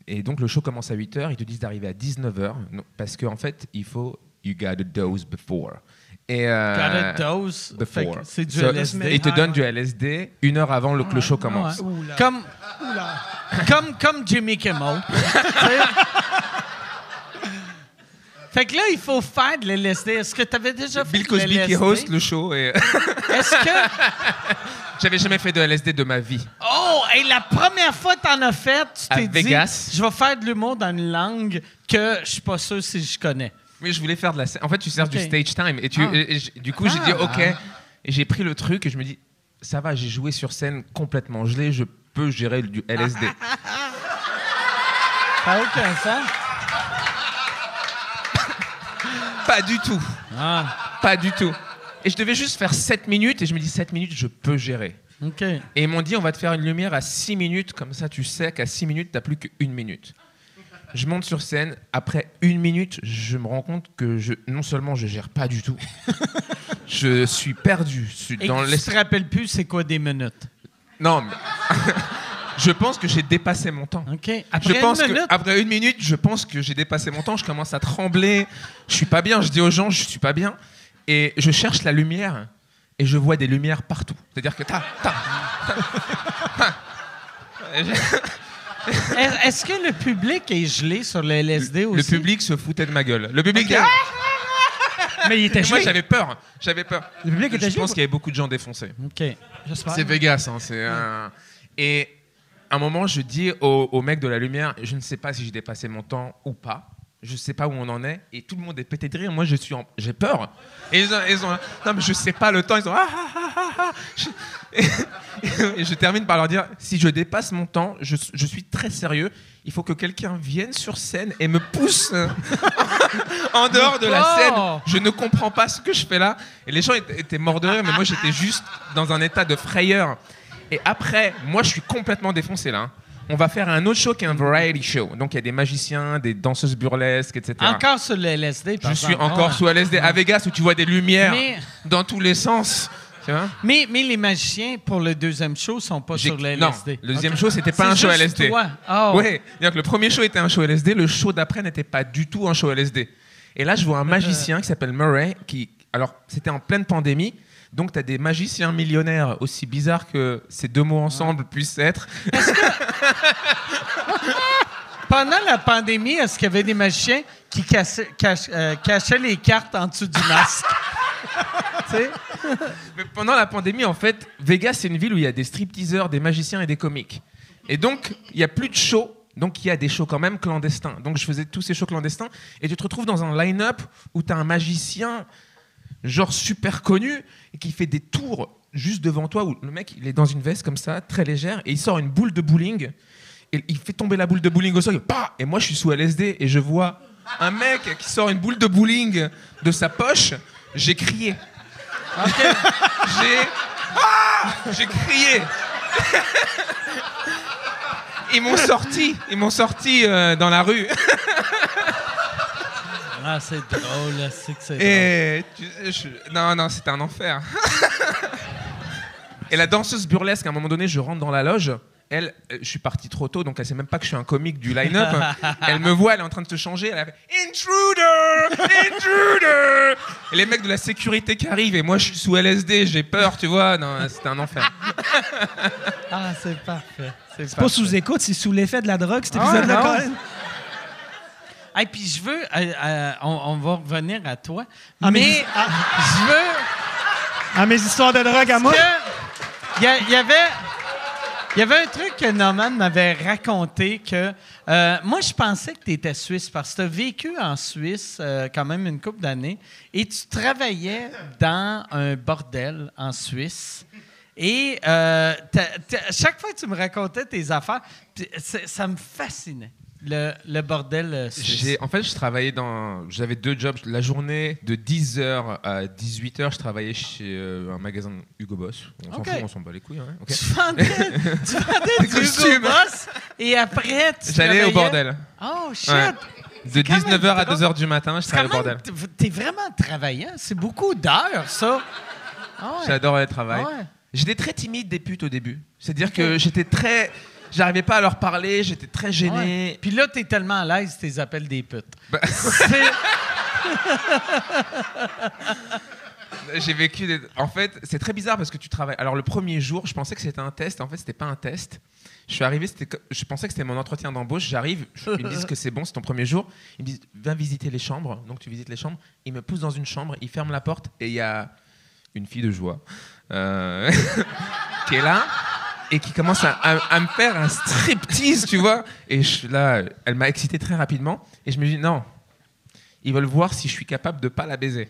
et donc, le show commence à 8h, ils te disent d'arriver à 19h, parce qu'en fait, il faut. You got a dose before. Et, euh, got a dose? Fait que before. C'est du So, LSD. Ils te Ah, ouais. du LSD une heure avant le- que le show commence. Ouais. Oula. Comme, Oula. comme, comme Jimmy Kimmel. Fait que là, il faut faire de l'LSD. Est-ce que tu avais déjà fait Bill de Cosby qui l'LSD? host le show et Est-ce que... j'avais jamais fait de LSD de ma vie. Oh, et la première fois que t'en as fait, tu À t'es dit, Vegas. je vais faire de l'humour dans une langue que je suis pas sûr si je connais. Oui, je voulais faire de la scène. En fait, tu sers du stage time et, tu, Ah. et- et j- du coup, j'ai dit OK. Et j'ai pris le truc et je me dis ça va, j'ai joué sur scène complètement gelé, je peux gérer du LSD. Ça n'a aucun sens. Pas du tout. Ah, Pas du tout. Et je devais juste faire 7 minutes et je me dis 7 minutes, je peux gérer. OK. Et ils m'ont dit, on va te faire une lumière à 6 minutes, comme ça tu sais qu'à 6 minutes, tu n'as plus qu'une minute. Je monte sur scène, après une minute, je me rends compte que je, non seulement je gère pas du tout, je suis perdu. Je suis Et dans que tu te rappelles plus c'est quoi des minutes. Non, mais- je pense que j'ai dépassé mon temps. OK. Après je pense une que minute, après une minute, je pense que j'ai dépassé mon temps. Je commence à trembler. Je suis pas bien. Je dis aux gens, je suis pas bien. Et je cherche la lumière et je vois des lumières partout. C'est-à-dire que ta, ta, ta, ta. est- est-ce que le public est gelé sur le LSD aussi? Le public se foutait de ma gueule. Le public Ah Mais il était Et moi gelé. j'avais peur. J'avais peur. Le public était Je gelé, pense qu'il y avait beaucoup de gens défoncés. OK. J'espère. C'est Vegas. hein, c'est un- Et à un moment, je dis au, au mec de la lumière, je ne sais pas si j'ai dépassé mon temps ou pas. Je ne sais pas où on en est. Et tout le monde est pété de rire. Moi, je suis en... j'ai peur. Et ils ont, ils ont- non, mais je sais pas le temps. Ils ont, ah, ah, ah, ah, ah. Je- Et, et je termine par leur dire, si je dépasse mon temps, je, je suis très sérieux. Il faut que quelqu'un vienne sur scène et me pousse euh, en dehors de la Oh. scène. Je ne comprends pas ce que je fais là. Et les gens étaient, étaient morts de rire, mais moi j'étais juste dans un état de frayeur. Et après, moi je suis complètement défoncé là. hein. On va faire un autre show qui est un variety show. Donc il y a des magiciens, des danseuses burlesques, etc. Encore sur le LSD, par je suis encore Ah. sous LSD à Vegas où tu vois des lumières Mais- dans tous les sens. Mais, mais les magiciens, pour le deuxième show, sont pas sur le non, LSD. le deuxième show c'était pas un show LSD. toi. Oh. Ouais, le premier show était un show LSD, le show d'après n'était pas du tout un show LSD. Et là, je vois un magicien qui s'appelle Murray, qui, alors, c'était en pleine pandémie, donc tu as des magiciens millionnaires, aussi bizarres que ces deux mots ensemble puissent être. Pendant la pandémie, est-ce qu'il y avait des magiciens qui cassaient- cach- euh, cachaient les cartes en dessous du masque? Mais pendant la pandémie, en fait, Vegas, c'est une ville où il y a des stripteaseurs, des magiciens et des comiques. Et donc, il n'y a plus de shows. Donc, il y a des shows quand même clandestins. Donc, je faisais tous ces shows clandestins. Et tu te retrouves dans un line-up où tu as un magicien, genre super connu, qui fait des tours juste devant toi, où le mec, il est dans une veste comme ça, très légère, et il sort une boule de bowling. Et il fait tomber la boule de bowling au sol. Et, bah et moi, je suis sous LSD et je vois un mec qui sort une boule de bowling de sa poche. J'ai crié. J'ai. Ah J'ai crié. Ils m'ont sorti. Ils m'ont sorti euh, dans la rue. Ah, c'est drôle, c'est que c'est drôle. Et. tu- je- Non, non, c'était un enfer. Et la danseuse burlesque, à un moment donné, je rentre dans la loge. Elle, euh, je suis parti trop tôt, donc elle sait même pas que je suis un comique du line-up. elle me voit, elle est en train de se changer. Elle a fait Intruder Intruder Et les mecs de la sécurité qui arrivent, et moi je suis sous LSD, j'ai peur, tu vois. Non, c'était un enfer. Ah, c'est parfait. C'est pas sous écoute, c'est sous l'effet de la drogue, cet Ah, épisode-là. Et puis je veux, euh, euh, on, va revenir à toi, ah, mais je veux... À mes histoires de drogue à moi? Il y, avait... Il y avait un truc que Norman m'avait raconté que euh, moi, je pensais que tu étais suisse parce que tu as vécu en Suisse quand même une couple d'années et tu travaillais dans un bordel en Suisse. Et chaque fois que tu me racontais tes affaires, ça me fascinait. Le, bordel euh, suisse. En fait, je travaillais dans. J'avais deux jobs. La journée, de 10h à 18h, je travaillais chez euh, un magasin Hugo Boss. On s'en fout, on s'en bat les couilles. Hein. Tu vendais, tu vendais du Hugo Boss et après, tu J'allais au bordel. Oh, shit! De 19h à 2h du matin, je travaillais au bordel. T'es vraiment travaillant. C'est beaucoup d'heures, ça. Ah J'adore le travail. Ah j'étais très timide des putes au début. C'est-à-dire que j'étais très J'arrivais pas à leur parler, j'étais très gêné. Puis là, t'es tellement à l'aise, t'es appelles des putes. Ben- J'ai vécu des... En fait, c'est très bizarre parce que tu travailles. Alors, le premier jour, je pensais que c'était un test. En fait, c'était pas un test. Je suis arrivé, je pensais que c'était mon entretien d'embauche. J'arrive, ils me disent que c'est bon, c'est ton premier jour. Ils me disent, viens visiter les chambres. Donc, tu visites les chambres. Ils me poussent dans une chambre, ils ferment la porte et il y a une fille de joie euh, qui est là et qui commence à, me faire un striptease, tu vois. Et je, là, elle m'a excité très rapidement. Et je me dis, non, ils veulent voir si je suis capable de pas la baiser.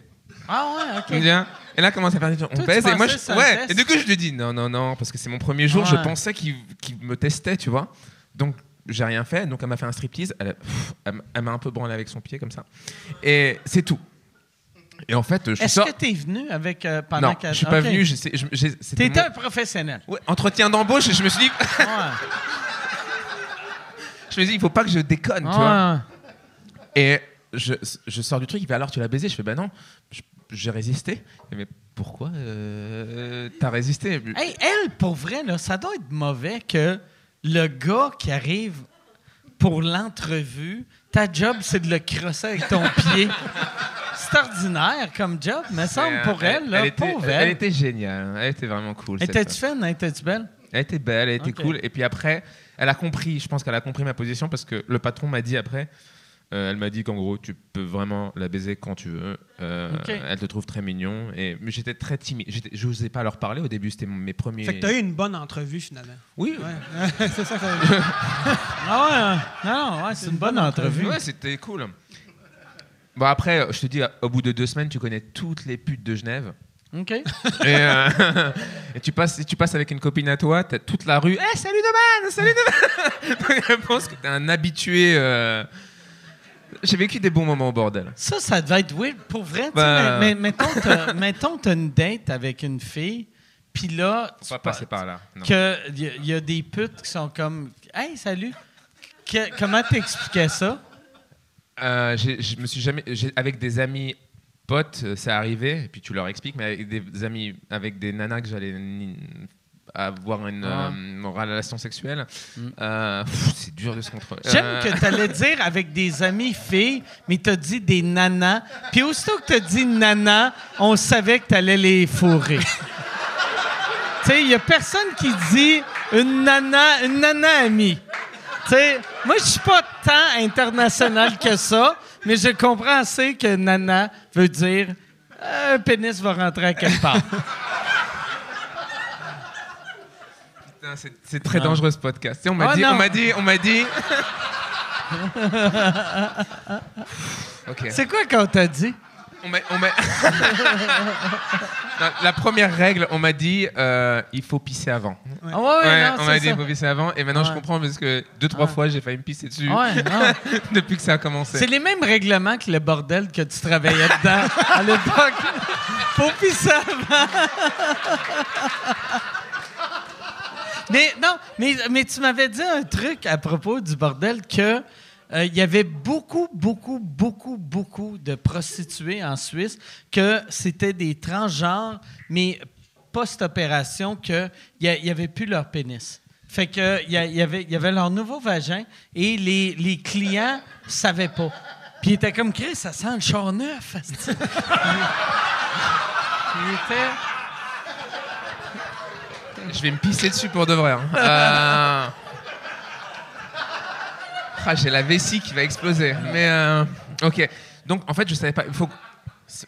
Ah ouais, ok. Et là, commence à faire des On baise. Et moi, je, ouais. Et du coup, je lui dis, non, non, non, parce que c'est mon premier jour, je pensais qu'il me testait, tu vois. Donc, j'ai rien fait. Donc, elle m'a fait un striptease. Elle, elle m'a un peu branlé avec son pied, comme ça. Et c'est tout. Et en fait, Est-ce que tu es venu avec euh, pendant Non, je suis pas venu. Tu étais un professionnel. Ouais, entretien d'embauche, et je me suis dit. je me suis dit, il faut pas que je déconne, tu vois. Et je, je, sors du truc, il fait alors tu l'as baisé? Je fais bah non, j'ai résisté. Mais pourquoi euh, t'as résisté? Hey, Elle, pour vrai, là, ça doit être mauvais que le gars qui arrive pour l'entrevue, ta job, c'est de le crosser avec ton pied ordinaire comme job, mais semble pour elle, là, elle était, elle. était géniale. Elle était vraiment cool. Étais-tu fun? Étais-tu belle? Elle était belle, elle était cool. Et puis après, elle a compris, je pense qu'elle a compris ma position parce que le patron m'a dit après, euh, elle m'a dit qu'en gros, tu peux vraiment la baiser quand tu veux. Euh, elle te trouve très mignon. Et, mais j'étais très timide. Je n'osais pas leur parler au début. C'était mes premiers. Fait que tu as eu une bonne entrevue finalement. Oui. c'est ça que Ah ouais, non, ouais, c'est une, bonne, entrevue. Ouais, c'était cool. Bon, après, je te dis, au bout de deux semaines, tu connais toutes les putes de Genève. OK. Euh, et, tu, passes, tu passes avec une copine à toi, t'as toute la rue. Eh, salut Doman Salut Doman Je pense que t'es un habitué. Euh, j'ai vécu des bons moments au bordel. Ça, ça devait être weird. Pour vrai, bah... mais, mettons, t'as, mettons, t'as une date avec une fille, puis là. On va passer par là. Il y, y, a des putes qui sont comme Hey, salut. Comment t'expliquais ça? Euh, je me suis jamais, avec des amis potes, euh, c'est arrivé, et puis tu leur expliques, mais avec des amis, avec des nanas que j'allais avoir une, ah. euh, relation sexuelle, mm. c'est dur de se contrôler. J'aime que tu allais dire avec des amis filles, mais tu as dit des nanas. Puis aussitôt que tu as dit nanas, on savait que tu allais les fourrer. tu sais, il n'y a personne qui dit une nana, une nana amie sais, moi, je suis pas tant international que ça, mais je comprends assez que nana veut dire un pénis va rentrer à quelque part. C'est très dangereux ce podcast. on m'a ah, dit, on m'a dit, on m'a dit. C'est quoi quand t'a dit? la première règle, on m'a dit euh, il faut pisser avant. Ah ouais, on m'a dit il faut pisser avant. Et maintenant, je comprends parce que deux, trois fois, j'ai failli me pisser dessus depuis que ça a commencé. C'est les mêmes règlements que le bordel que tu travaillais dedans à l'époque. faut pisser avant. Mais non, mais, tu m'avais dit un truc à propos du bordel que euh, il y avait beaucoup, beaucoup, beaucoup, beaucoup de prostituées en Suisse que c'était des transgenres, mais post-opération, qu'il n'y avait plus leur pénis. Fait que y, avait, y avait leur nouveau vagin et les, les clients savaient pas. Puis ils étaient comme Chris, ça sent le char neuf. Je vais me pisser dessus pour de vrai. Hein. Euh, Ah, j'ai la vessie qui va exploser. Mais euh, ok. Donc en fait, je savais pas. Il faut,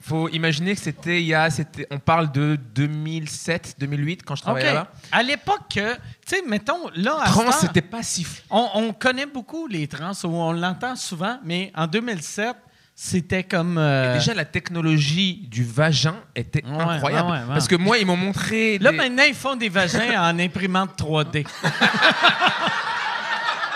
faut imaginer que c'était il y a, c'était, on parle de 2007, 2008 quand je travaillais OK. là. À l'époque, tu sais, mettons, là, à Trans, c'était pas si. on, on connaît beaucoup les trans, ou on l'entend souvent, mais en 2007, c'était comme... euh, Déjà, la technologie du vagin était Ouais, incroyable. ouais, ouais, ouais. Parce que moi, ils m'ont montré. Là, des- maintenant, ils font des vagins en imprimante 3D.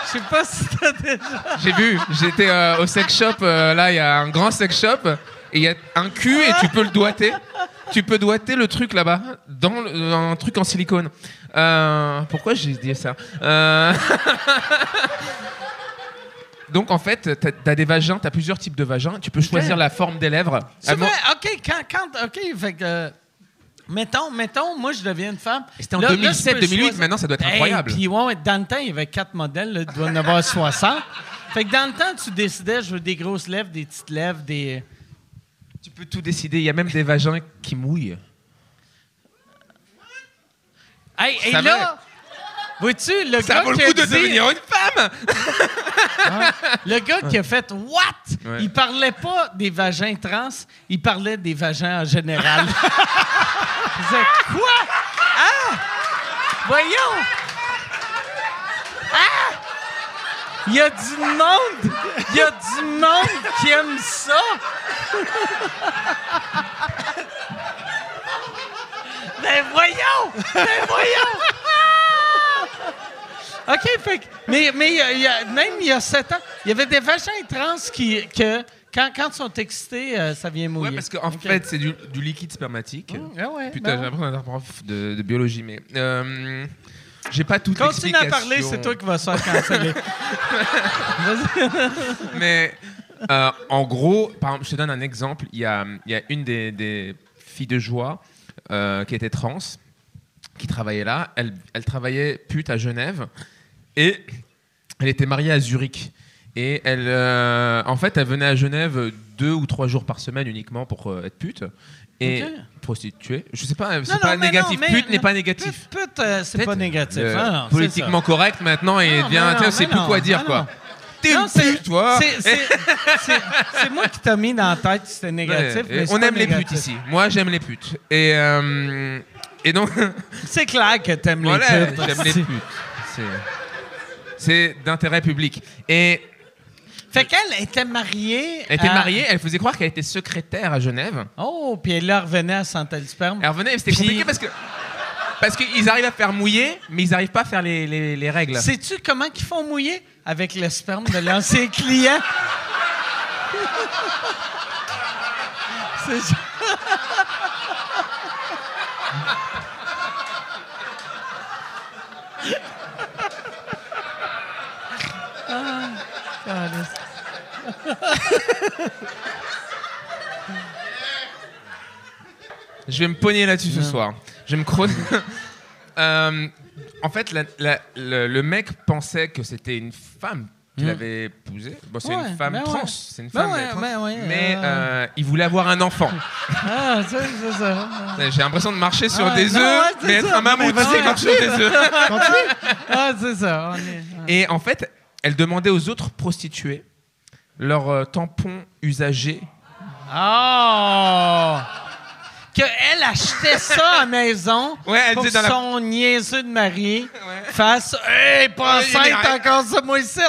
Je sais pas si t'as déjà... J'ai vu, j'étais euh, au sex shop, euh, là, il y a un grand sex shop, et il y a un cul, et tu peux le doigter. Tu peux doigter le truc là-bas, dans, le- dans un truc en silicone. Pourquoi j'ai dit ça? Donc, en fait, t'as as des vagins, t'as plusieurs types de vagins. Tu peux choisir la forme des lèvres. C'est vrai, OK, quand... quand OK, fait que... Mettons, mettons, moi, je deviens une femme. C'était en Là- là, je 2007, peux 2008, choisir- maintenant, ça doit être incroyable. Puis, ouais, dans le temps, il y avait quatre modèles. Là, il doit en avoir 60. Fait que dans le temps, tu décidais, je veux des grosses lèvres, des petites lèvres, des... Tu peux tout décider. Il y a même des vagins qui mouillent. Hey, et là, vois-tu, le Ça gars vaut le qui a coup de dit- devenir une femme Le gars qui a fait What? Ouais. Il parlait pas des vagins trans, il parlait des vagins en général. Je disais, Quoi? Ah! Voyons! Ah! Il y a du monde! Il y a du monde qui aime ça! Ben voyons! Ben voyons! OK, fait que- mais, mais il y a- il y a- même il y a sept ans, il y avait des vagins trans qui, que, quand, quand ils sont excités, euh, ça vient mouiller. Ouais, parce qu'en fait, c'est du, du liquide spermatique. Ah ouais, Putain, ben j'ai l'impression d'être prof de, de biologie, mais euh, j'ai pas toute Continue à parler, c'est toi qui vas se faire canceller. Mais euh, en gros, par exemple, je te donne un exemple. Il y a, il y a une des, des filles de joie euh, qui était trans, qui travaillait là. Elle, elle travaillait pute à Genève et elle était mariée à Zurich. Et elle, euh, en fait, elle venait à Genève deux ou trois jours par semaine uniquement pour euh, être pute et Ok. prostituée. Je sais pas, c'est Non, pas non, négatif. non, pute n'est pas négatif. Pute, euh, c'est pas négatif. euh, Ah non, c'est politiquement correct maintenant et sait mais plus quoi dire quoi. T'es une c'est- pute, toi. c'est- c'est- c'est- C'est moi qui t'ai mis dans la tête c'était négatif. Ouais, mais et c'est on aime les putes ici. Moi, j'aime les putes. Et, euh, et donc, C'est clair que t'aimes voilà, les putes. j'aime les putes. C'est- C'est d'intérêt public. Et Fait qu'elle était mariée. elle était à- mariée, elle faisait croire qu'elle était secrétaire à Genève. Oh, puis elle là revenait à Santal Sperme. Elle revenait, mais c'était Puis- compliqué parce que. Parce qu'ils arrivent à faire mouiller, mais ils n'arrivent pas à faire les, les- les règles. Sais-tu comment ils font mouiller? Avec le sperme de l'ancien client. C'est Ah, Je vais me pogner là-dessus ce soir. Je vais me creuser. Euh, en fait, la- la- le, le mec pensait que c'était une femme qu'il Mm. avait épousée. Bon, c'est Ouais, une femme ben trans. ouais. C'est une Ben femme. ouais, trans. ben ouais, mais euh. euh, il voulait avoir un enfant. Ah, c'est c'est ça. J'ai l'impression de marcher sur Ah, des non, œufs, ouais, c'est mais être ça. un mammouth, Mais vas-y, c'est marcher sur des œufs. Ah, c'est ça. on est- Et en fait, elle demandait aux autres prostituées leur euh, tampon usagé. Oh! Qu'elle achetait ça à la maison Ouais, elle pour dans la- son niaiseux de mari fasse « Hey, pas Ouais, enceinte encore ça, moi, ici!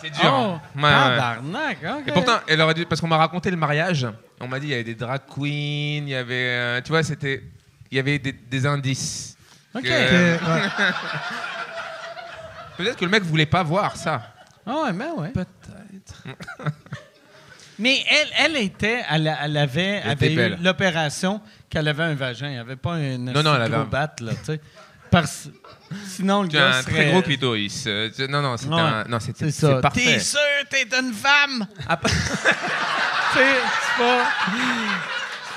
C'est dur. Oh, hein. Ouais, ouais. tabarnak, OK. Et pourtant, elle aurait dû, parce qu'on m'a raconté le mariage. On m'a dit il y avait des drag queens, il y avait, euh, tu vois, c'était, il y avait des, des indices. OK. Que- ouais. Peut-être que le mec voulait pas voir ça. Ah ouais, ben ouais. Peut-être. Mais elle, elle était, elle, elle avait, Elle avait était eu belle. l'opération qu'elle avait un vagin. Elle avait pas une Non, non, elle avait un- batte, là, tu sais. Parce... Sinon, le Tu as gars un serait... très gros clitoris. Euh, tu- Non, non, c'était Ouais. un- non, c'était C'est c'est ça. parfait. T'es sûr t'es une femme? Ah, pas- C'est c'est pas...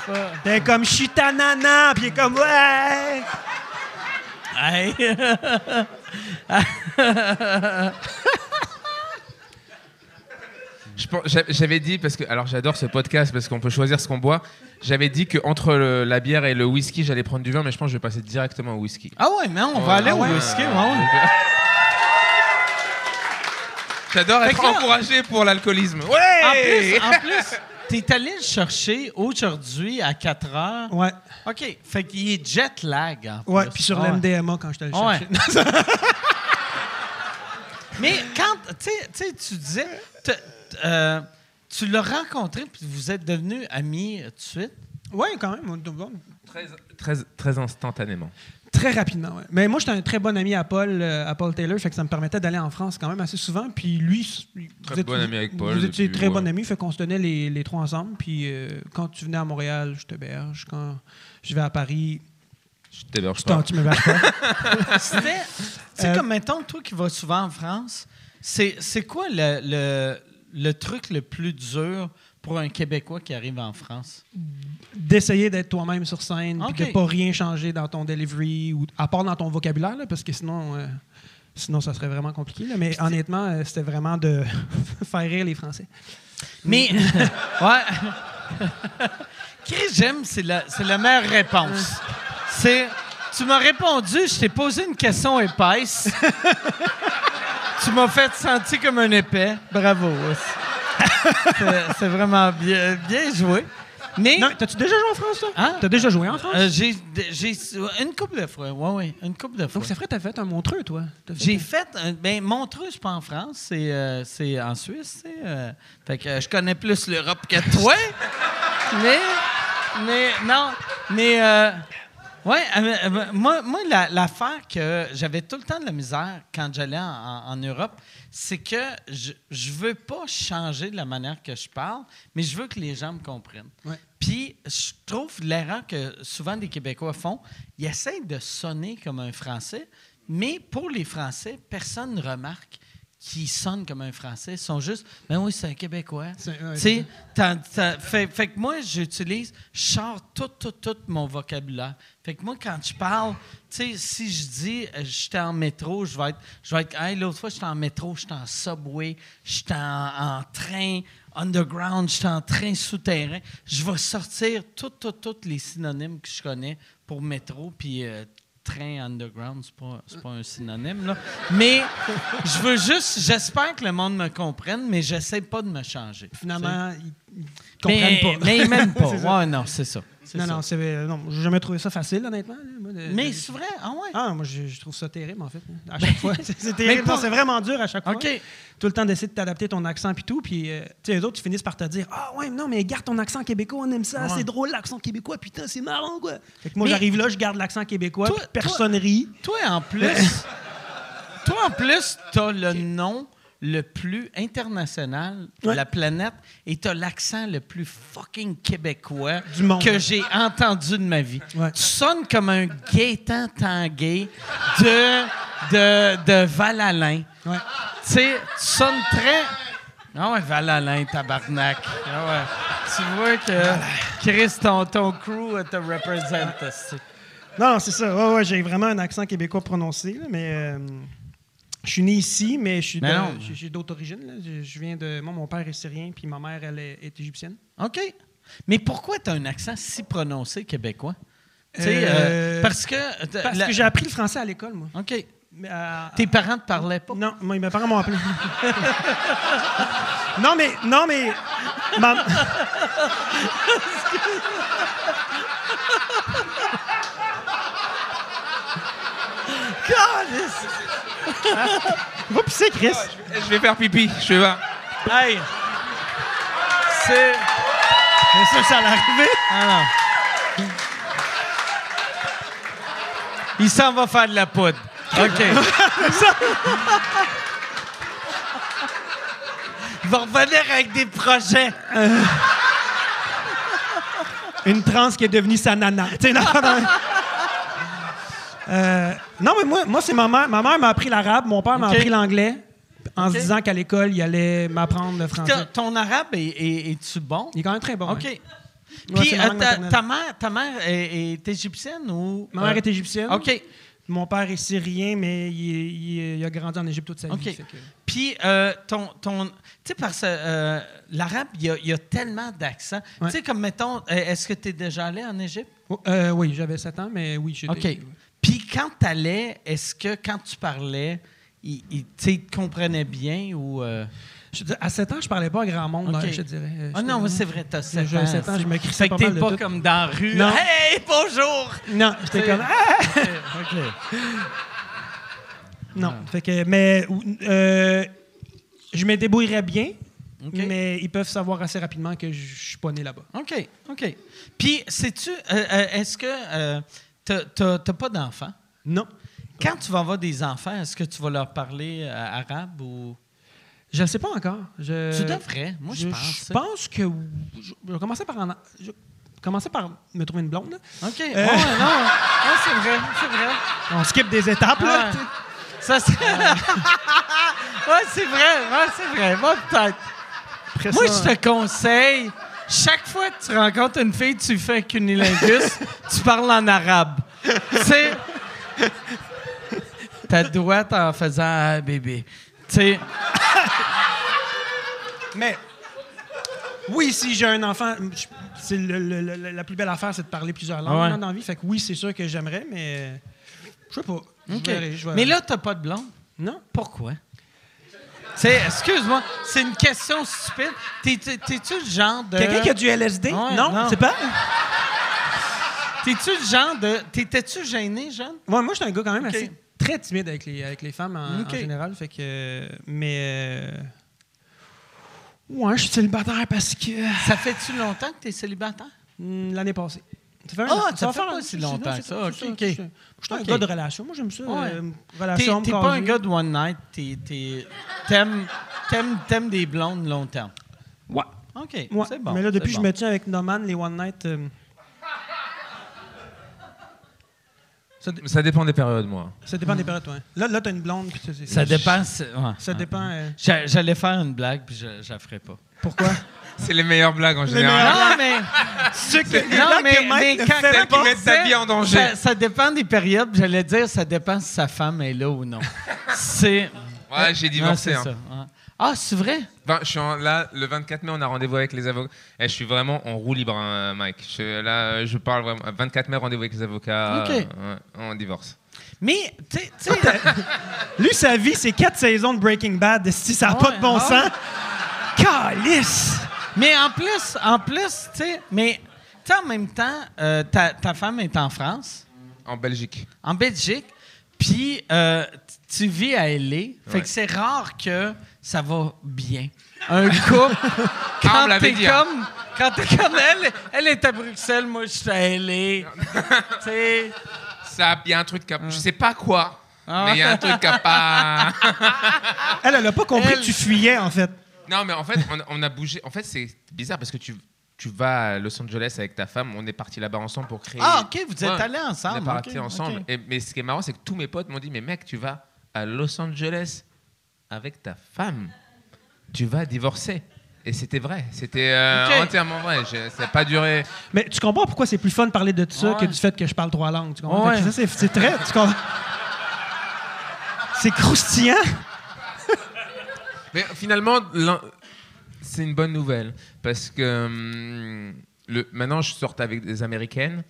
c'est pas... T'es comme chitanana, puis il est comme ouais. Hey. J'avais dit, parce que, alors j'adore ce podcast parce qu'on peut choisir ce qu'on boit. J'avais dit qu'entre la bière et le whisky, j'allais prendre du vin, mais je pense que je vais passer directement au whisky. Ah ouais, mais on va aller Ah au ouais. whisky, ouais. J'adore être encouragé pour l'alcoolisme. Ouais! En plus, en plus t'es allé le chercher aujourd'hui à 4 heures. Ouais. OK. Fait qu'il est jet lag. En ouais, plus. puis sur Ah ouais. l'MDMA quand je Ouais. chercher. Mais quand, tu sais- tu sais, tu disais, euh, tu l'as rencontré puis vous êtes devenus amis tout de suite? ouais, quand même. Très, très, très instantanément. Très rapidement. Mais moi, j'étais un très bon ami à Paul, euh, à Paul Taylor, fait que ça me permettait d'aller en France quand même assez souvent. Puis lui, vous Très êtes- bon ami avec Paul Vous étiez très ouais. bon ami, fait qu'on se tenait les, les trois ensemble. Puis euh, quand tu venais à Montréal, je t'héberge. Quand je vais à Paris, Je t'héberge pas. tu me pas. C'était, tu sais, Euh, comme mettons, toi qui vas souvent en France, c'est, c'est quoi le, le, le truc le plus dur pour un Québécois qui arrive en France? D'essayer d'être toi-même sur scène, puis Ok. de pas rien changer dans ton delivery, ou à part dans ton vocabulaire, là, parce que sinon, euh, sinon ça serait vraiment compliqué. là. Mais honnêtement, euh, c'était vraiment de faire rire les Français. Mais, ouais. Chris, j'aime, c'est la, la meilleure réponse. C'est, tu m'as répondu, je t'ai posé une question épaisse. tu m'as fait sentir comme un épais. Bravo. c'est, c'est vraiment bien, bien joué. Mais, t'as-tu déjà joué en France, toi? Hein? T'as déjà joué en France? euh, j'ai, j'ai une couple de fois. Ouais, ouais, une couple de fois. Donc, c'est vrai, t'as fait un montreux, toi. J'ai fait. un- Ben, Montreux, c'est pas en France, c'est, euh, c'est en Suisse. tu sais, euh, fait que euh, je connais plus l'Europe que toi. mais. Mais, non. Mais. Ouais, euh, euh, moi, moi la- l'affaire que j'avais tout le temps de la misère quand j'allais en, Europe, c'est que je, je veux pas changer de la manière que je parle, mais je veux que les gens me comprennent. Ouais. Puis, je trouve l'erreur que souvent des Québécois font, ils essayent de sonner comme un Français, mais pour les Français, personne ne remarque qu'ils sonnent comme un Français. Ils sont juste, ben oui, c'est un Québécois. C'est- ouais, t'as- t'as- fait, fait que moi, j'utilise, je sors tout, tout, tout mon vocabulaire. Fait que moi, quand je parle, tu sais, si je dis, euh, j'étais en métro, je vais être, je vais être, hey, l'autre fois, j'étais en métro, j'étais en subway, j'étais en, en train underground, j'étais en train souterrain. Je vais sortir tous, tous, tous les synonymes que je connais pour métro, puis euh, train underground, c'est pas, c'est pas un synonyme, là. Mais je veux juste, j'espère que le monde me comprenne, mais j'essaie pas de me changer. Finalement, ils, mais, comprennent pas. mais ils m'aiment pas. Ouais, non, c'est ça. Non, ça. non, c'est, euh, non, j'ai jamais trouvé ça facile, honnêtement. là, moi, de- Mais de- c'est vrai, ah ouais. Ah, moi, je, je trouve ça terrible, en fait. À chaque fois. C'est, c'est terrible. pour- Non, c'est vraiment dur à chaque fois. OK. Tout le temps d'essayer de t'adapter ton accent puis tout. Puis, euh, tu sais, les autres, ils finissent par te dire Ah, ouais, non, mais garde ton accent québécois, on aime ça. Ouais. C'est drôle, l'accent québécois. Putain, c'est marrant, quoi. Fait que moi, Mais- j'arrive là, je garde l'accent québécois. Toi- puis personne rit. Toi, en plus, toi, en plus, t'as le nom le plus international de Ouais. la planète et t'as l'accent le plus fucking québécois Du monde. que j'ai entendu de ma vie. Ouais. Tu sonnes comme un Gaétan Tanguay de, de, de Val-Alain. Ouais. Tu sais, tu sonnes très. Ah ouais, Val-Alain, tabarnak. Ah ouais. Tu vois que Chris, ton, ton crew euh, te représente. Non, c'est ça. Ouais, ouais, j'ai vraiment un accent québécois prononcé, mais. euh, je suis né ici, mais je suis j'ai, d'autres origines. Je, je viens de. Moi, mon père est syrien, puis ma mère, elle est, est égyptienne. OK. Mais pourquoi tu as un accent si prononcé québécois? Euh, euh, parce que. euh, Parce la- que j'ai appris le français à l'école, moi. OK. Mais, euh, Tes parents te parlaient pas? Non, moi, mes parents m'ont appelé. non, mais. Non, mais. ma- Va pisser, Chris. Je vais faire pipi, je vais voir. Hey! C'est. C'est ça, ça allait arriver. Ah non. Il s'en va faire de la poudre. OK. Il va revenir avec des projets. Une trans qui est devenue sa nana. Tu sais, non, non. Euh, non, mais moi, moi c'est ma mère. Ma mère m'a appris l'arabe, mon père m'a appris l'anglais, en se disant qu'à l'école, il allait m'apprendre le français. Ton arabe est, est- est-tu bon? Il est quand même très bon. OK. Puis euh, ta, ta mère, ta mère est, est égyptienne ou? Ma mère est égyptienne. OK. Mon père est syrien, mais il, a grandi en Égypte toute sa vie. que- Puis, euh, ton. ton tu sais, parce que euh, l'arabe, il y, a- il y a tellement d'accents. Ouais. Tu sais, comme mettons, est-ce que tu es déjà allé en Égypte? Oh, oui, j'avais 7 ans, mais oui, j'ai OK. Puis, quand tu allais, est-ce que quand tu parlais, il, il, te comprenait bien ou. euh, Je dis, à 7 ans, je parlais pas à grand monde, Ok. hein, je dirais. Ah non, c'est vrai, t'as 7 J'ai ans. 7 ans, je me crissais Fait que pas t'es pas tout. comme dans la rue. Non. Hey, bonjour! Non, j'étais comme. Ah! OK. Non. Fait que, mais euh, je me débrouillerais bien, mais ils peuvent savoir assez rapidement que je suis pas né là-bas. OK, OK. Puis, sais-tu, euh, euh, est-ce que euh, t'as- t'as t'as pas d'enfants? Non. Quand tu vas avoir des enfants, est-ce que tu vas leur parler euh, arabe ou? Je ne sais pas encore. Je, tu devrais. Moi, je, pense. Je pense que. Je, je vais commencer par, en- je vais commencer par me trouver une blonde. là. OK. Euh. Non. Ouais, c'est vrai, c'est vrai. On skip des étapes. là. Ça, c'est. ouais, c'est vrai. Ouais, c'est vrai. Moi, peut-être. Moi, ça, je te conseille, chaque fois que tu rencontres une fille, tu fais un cunilingus, tu parles en arabe. Tu sais, ta droite en faisant ah, bébé. Tu sais, Mais oui, si j'ai un enfant, c'est le- le- le- la plus belle affaire, c'est de parler plusieurs langues Ouais. dans la vie. Fait que oui, c'est sûr que j'aimerais, mais je sais pas. Je OK. verrai, je vais- Mais là, t'as pas de blonde? non. Pourquoi? Sais, excuse-moi, c'est une question stupide. T'es- t'es- T'es-tu le genre de. Quelqu'un qui a du LSD? Ouais, non, non. c'est pas? T'es-tu le genre de. T'étais-tu gêné, jeune? Ouais, moi, je suis un gars quand même assez très timide avec les, avec les femmes en, général. Fait que. Mais. euh, Ouais, je suis célibataire parce que. Ça fait-tu longtemps que t'es célibataire? Hmm, L'année passée. Ça fait un Ah, an. ça va fait faire pas un- si longtemps c'est que ça. OK. Je suis un gars de relation. Moi, j'aime ça. Ouais. euh, relation, t'es pas un gars de one night, t'es- t'es- t'aimes t'aimes- t'aimes des blondes long terme. Ouais. OK, Ouais. c'est bon. Mais là, depuis que je me tiens avec Noman, les One Night. euh, ça, dé- Ça dépend des périodes, moi. ça dépend des périodes, ouais. Là, là tu as une blonde. puis ça, dépend. ouais. Ça dépend. euh, J'a- J'allais faire une blague, puis je je la ferai pas. pourquoi? C'est les meilleures blagues en général. Non, mais. Ceux que, Non, mais, mais quand, Celles quand qui ta disait, vie en danger. Ça, ça dépend des périodes. J'allais dire, ça dépend si sa femme est là ou non. C'est. Ouais, j'ai Non, divorcé. c'est hein. ça. ouais. Ah, c'est vrai? Ben, je suis en- là, le 24 mai, on a rendez-vous avec les avocats. Et je suis vraiment en roue libre, hein, Mike. Je, là, je parle vraiment. 24 mai, rendez-vous avec les avocats. OK. euh, ouais, on divorce. Mais, tu sais-. Lui, sa vie, c'est quatre saisons de Breaking Bad. Si ça n'a pas de bon ah sens. Calice! Mais en plus, en plus, tu sais, mais tu sais, en même temps, euh, ta, ta femme est en France, En Belgique. en Belgique, puis euh, tu vis à LA. Fait Ouais. que c'est rare que ça va bien. Un couple, quand t'es hein. comme, quand t'es comme elle, elle est à Bruxelles, moi je suis à LA. tu sais, Ça, il y a un truc. qui Je sais pas quoi. Ah. Mais il y a un truc qui pas. Elle, elle a pas compris Elle- que tu fuyais, en fait. Non, mais en fait, on, on a bougé. En fait, c'est bizarre parce que tu, tu vas à Los Angeles avec ta femme. On est partis là-bas ensemble pour créer. Ah, OK, vous êtes Ouais, allés ensemble. On est OK, ensemble. OK. Et- mais ce qui est marrant, c'est que tous mes potes m'ont dit Mais mec, tu vas à Los Angeles avec ta femme. Tu vas divorcer. Et c'était vrai. C'était euh, OK. entièrement vrai. Je- ça n'a pas duré. Mais tu comprends pourquoi c'est plus fun de parler de ça Ouais. que du fait que je parle trois langues. Tu comprends? Ouais. Fait que ça, c'est, c'est très. Tu comprends? C'est croustillant. Mais finalement, c'est une bonne nouvelle parce que hum, le, maintenant je sors avec des Américaines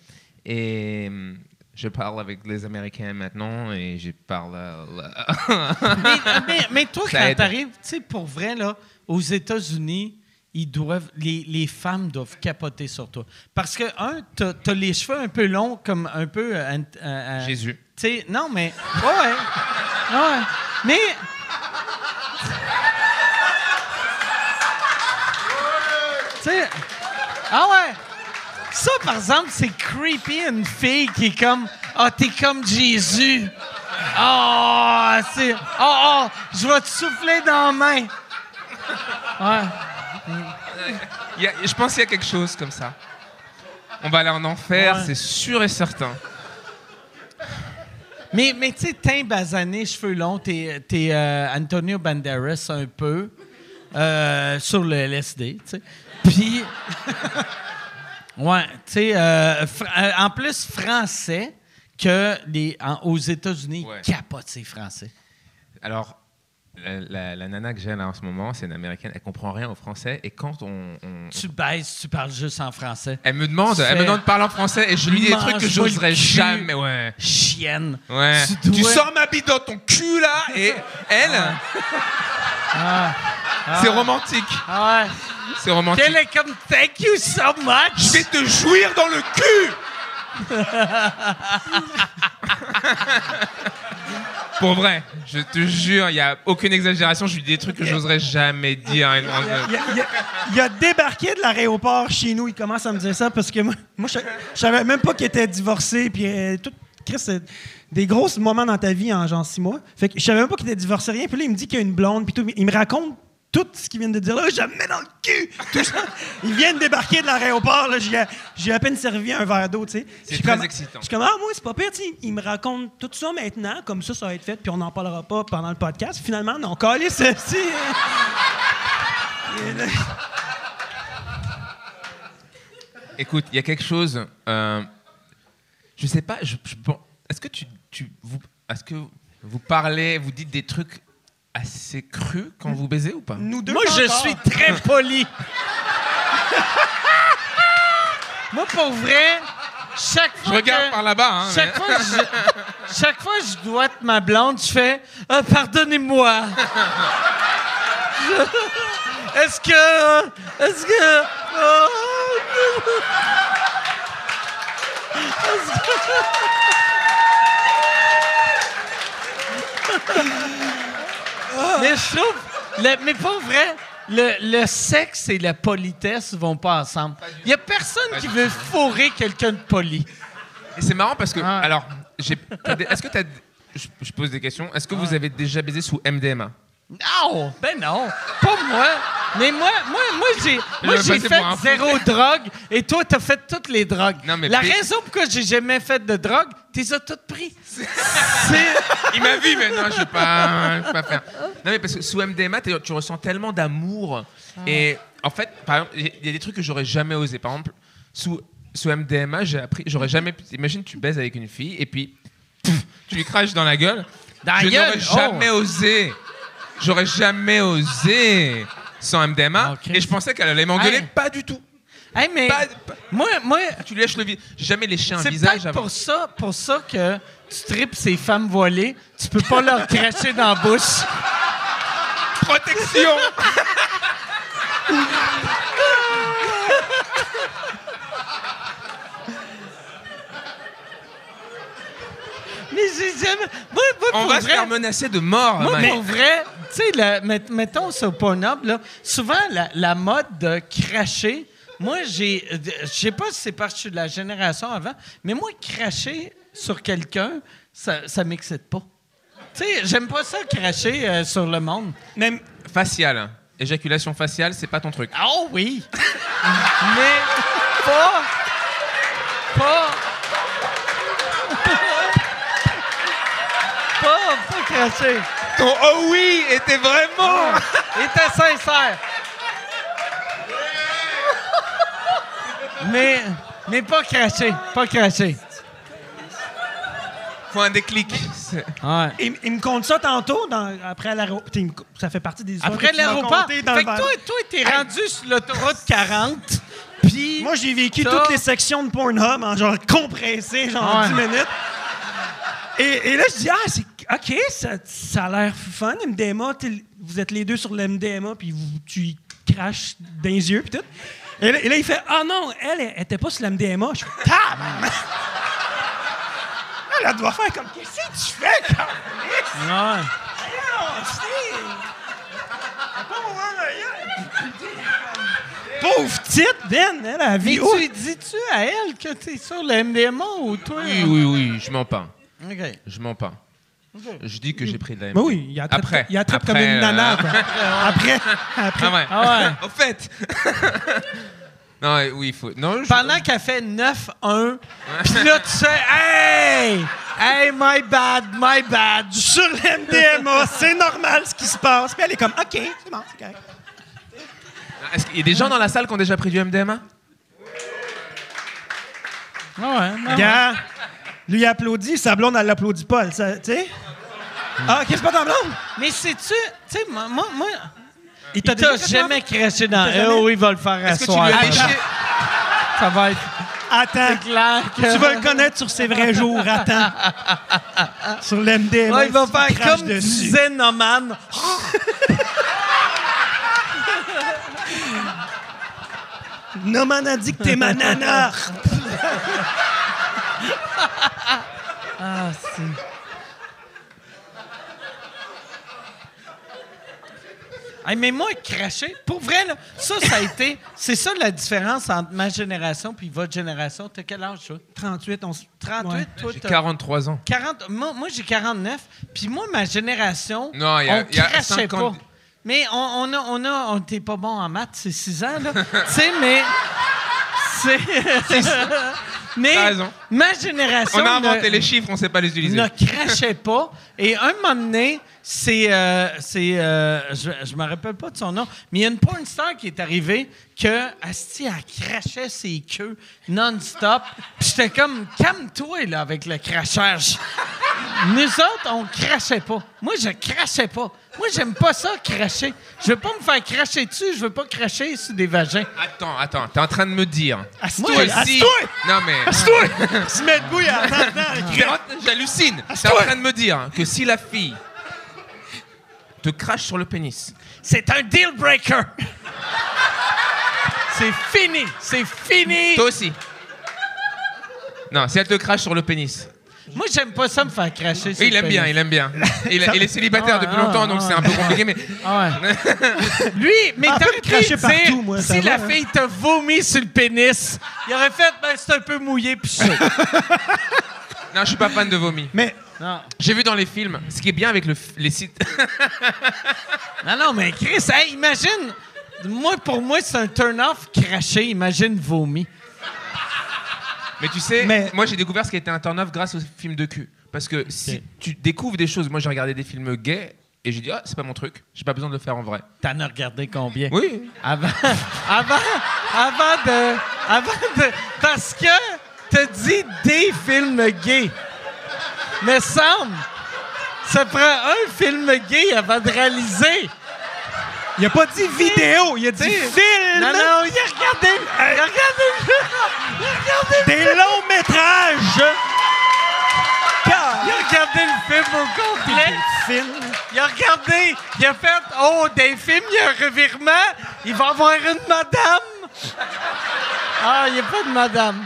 et hum, je parle avec les Américains maintenant et je parle. euh, mais, mais- mais toi, Ça quand t'arrives, tu sais, pour vrai, là, aux États-Unis, ils doivent, les, les femmes doivent capoter sur toi. Parce que, un, t'as as les cheveux un peu longs, comme un peu. euh, euh, euh, Jésus. Tu sais, non, mais. Ouais, ouais. Ouais. Mais. Sais. Ah ouais. Ça, par exemple, c'est creepy, une fille qui est comme. Ah, t'es comme Jésus. Ah, c'est. Ah, je vais te souffler dans la main. Ouais. A- je pense qu'il y a quelque chose comme ça. On va aller en enfer, Ouais. c'est sûr et certain. Mais, mais tu sais, teint basané, cheveux longs, t'es, t'es euh, Antonio Banderas un peu euh, sur le LSD, tu sais. Puis, ouais, tu sais, euh, euh, en plus français que les, en- aux États-Unis, Ouais. capotent ces Français. Alors, la, la, nana que j'ai là en ce moment, c'est une américaine, elle comprend rien au français et quand on. tu baisses, tu parles juste en français. Elle me demande, elle me demande de parler en français et je lui dis des trucs que j'oserais jamais. Ouais. Chienne. Ouais. Tu, sors ma bite dans ton cul là et elle. Ah. Ah. C'est romantique. Ah C'est romantique. Elle est comme thank you so much. Je vais te jouir dans le cul. Pour vrai, je te jure, il n'y a aucune exagération. Je lui dis des trucs que j'oserais jamais dire. Il, a, débarqué de l'aéroport chez nous. Il commence à me dire ça parce que moi, moi je, savais même pas qu'il était divorcé. Puis euh, tout, Chris, des gros moments dans ta vie en genre six mois. Fait que je savais même pas qu'il était divorcé rien. Puis là, il me dit qu'il y a une blonde. Puis tout, il me raconte tout ce qu'ils viennent de dire là, je me mets dans le cul. Ils viennent débarquer de l'aéroport, j'ai à peine servi un verre d'eau, tu sais. C'est très excitant. Je suis comme, ah, moi, c'est pas pire, Ils me racontent tout ça maintenant, comme ça, ça va être fait, puis on n'en parlera pas pendant le podcast. Finalement, non, calé ceci. Écoute, il y a quelque chose. Euh, je sais pas, je, est-ce que tu, tu vous, est-ce que vous parlez, vous dites des trucs assez cru quand vous baisez ou pas? Nous deux Moi, je suis très poli. Moi, pour vrai, chaque fois. Je regarde par là-bas. Hein, chaque, fois je, chaque fois que je dois être ma blonde, je fais ah, Pardonnez-moi. Est-ce que. Est-ce que. Oh, est-ce que mais je trouve. mais pas vrai. Le, sexe et la politesse vont pas ensemble. Il y a personne qui veut fourrer quelqu'un de poli. Et c'est marrant parce que. Ah. Alors, est-ce que tu as. Je, pose des questions. Est-ce que vous avez déjà baisé sous MDMA? Non! Ben non! Pas moi! Mais moi, moi, moi j'ai, moi, j'ai fait zéro drogue et toi, t'as fait toutes les drogues. La raison pourquoi j'ai jamais fait de drogue, t'es as toutes pris. Il m'a vu, mais non, je vais pas, vais pas faire. Non, mais parce que sous MDMA, tu ressens tellement d'amour. Ah. Et en fait, par exemple, il y a des trucs que j'aurais jamais osé. Par exemple, sous, sous MDMA, j'ai appris, j'aurais jamais. Imagine, tu baises avec une fille et puis tu lui craches dans la gueule. Dans je n'aurais jamais oh. osé. J'aurais jamais osé sans MDMA. Et je pensais qu'elle allait m'engueuler. Pas du tout. mais moi, moi, tu lèches le visage. J'ai jamais léché un visage C'est pour ça, pour ça que tu tripes ces femmes voilées. Tu peux pas leur cracher dans la bouche. Protection. Mais j'ai jamais. Moi, On va se faire menacer de mort. Moi, pour vrai, tu sais, mettons sur Pornhub, là, souvent, la, mode de cracher, moi, j'ai. Je sais pas si c'est parce que je suis de la génération avant, mais moi, cracher sur quelqu'un, ça, ça m'excite pas. Tu sais, j'aime pas ça, cracher euh, sur le monde. Même facial. Hein. Éjaculation faciale, c'est pas ton truc. Ah oh, oui! mais pas. Pas. pas, pas cracher. Ton oh oui était vraiment. était sincère. mais, mais pas craché, pas craché. Faut un déclic. Ouais. Il, me compte ça tantôt, dans, après l'aéroport. Ça fait partie des histoires Après l'aéroport. Fait que toi, toi, t'es rendu sur l'autoroute 40. Puis. Moi, j'ai vécu toutes les sections de Pornhub en genre compressé, genre 10 minutes. Et, et, là, je dis, ah, c'est OK, ça, a l'air fun, MDMA. Vous êtes les deux sur l'MDMA, puis vous, tu craches dans les yeux, puis tout. Et là, il fait Ah non, elle, elle, était pas sur l'MDMA. Je fais Tab! elle, doit faire comme Qu'est-ce que tu fais, quand Non. Pauvre petite, Ben, elle a. Mais tu dis-tu à elle que tu es sur l'MDMA ou toi? Oui, oui, oui, je mens pas. OK. Je mens pas. Je dis que j'ai pris de la MDMA. Mais oui, il y a après, il y a après, comme une nana. Quoi. après, après. Ah ouais. Ah ouais. Au fait. non, oui, il faut. Non, Pendant qu'elle fait 9-1, puis là, tu sais, hey! Hey, my bad, my bad. Sur l'MDMA, c'est normal ce qui se passe. Puis elle est comme, OK, c'est bon, c'est correct. Est-ce qu'il y a des gens dans la salle qui ont déjà pris du MDMA? Ah ouais, Gars, lui, applaudit, sa blonde, elle l'applaudit pas, tu sais? Ah, OK, c'est pas ta blonde? Mais sais-tu, tu sais, moi, moi, Il t'a jamais craché dans. jamais- Oh, il va le faire à soir. Ça va être Attends. clair que. Tu vas le connaître sur ses vrais jours. Attends. sur l'MD. Ouais, il va faire comme disait Noman. Noman a dit que t'es ma nana. Ah, c'est. Hey, mais moi, cracher, pour vrai, là, ça, ça a été. C'est ça la différence entre ma génération puis votre génération. T'as quel âge, toi? 38, on s- 38, Ouais. toi, J'ai t'as- 43 ans. 40, moi, moi, j'ai 49. Puis moi, ma génération, Non, il y a- on y a crachait 50. pas. Mais on, on a, on a, on était pas bon en maths, c'est 6 ans, là. tu sais, mais... C'est... mais ma génération... On a ne- les chiffres, on sait pas les utiliser. ne crachait pas. Et un moment donné, c'est. euh, c'est euh, je, je me rappelle pas de son nom, mais il y a une porn star qui est arrivée que, Asti, elle crachait ses queues non-stop. Puis j'étais comme, calme-toi, là, avec le crachage. Nous autres, on crachait pas. Moi, je crachais pas. Moi, j'aime pas ça, cracher. Je veux pas me faire cracher dessus, je veux pas cracher sur des vagins. Attends, attends, t'es en train de me dire si... assis-toi! Non mais... Assis-toi! Se met debout, J'hallucine. T'es en train de me dire que si la fille te crache sur le pénis, C'est un deal breaker. c'est fini. C'est fini. toi aussi. Non, si elle te crache sur le pénis. Moi, j'aime pas ça me faire cracher. sur il le aime bien, il aime bien. Il, il est célibataire Ah, depuis ah, longtemps, donc ah, c'est un peu compliqué, mais Ah ouais. Lui, mais Ah, me pu cracher dire, partout, moi, ça si va, la hein. fille t'a vomi sur le pénis, il aurait fait, ben, c'est un peu mouillé puis chaud. non, je suis pas fan de vomi. Mais non. J'ai vu dans les films, ce qui est bien avec le f- les sites. non, non, mais Chris, hey, imagine, moi, pour moi, c'est un turn-off craché, imagine vomi. Mais tu sais, Mais- moi j'ai découvert ce qui était un turn-off grâce aux films de cul. Parce que si tu découvres des choses, moi j'ai regardé des films gays et j'ai dit, ah, c'est pas mon truc, j'ai pas besoin de le faire en vrai. T'en as regardé combien? Oui. Avant, avant, avant de, avant de, parce que t'as dit des films gays. Mais semble, ça prend un film gay avant de réaliser. Il a pas dit vidéo, il a dit T'sais, film! Non, non, il a regardé, il a regardé, il a regardé, Des longs métrages! il a regardé le film au complet. Film. Il a regardé, il a fait, oh, des films, il y a un revirement, il va avoir une madame. Ah, il n'y a pas de madame.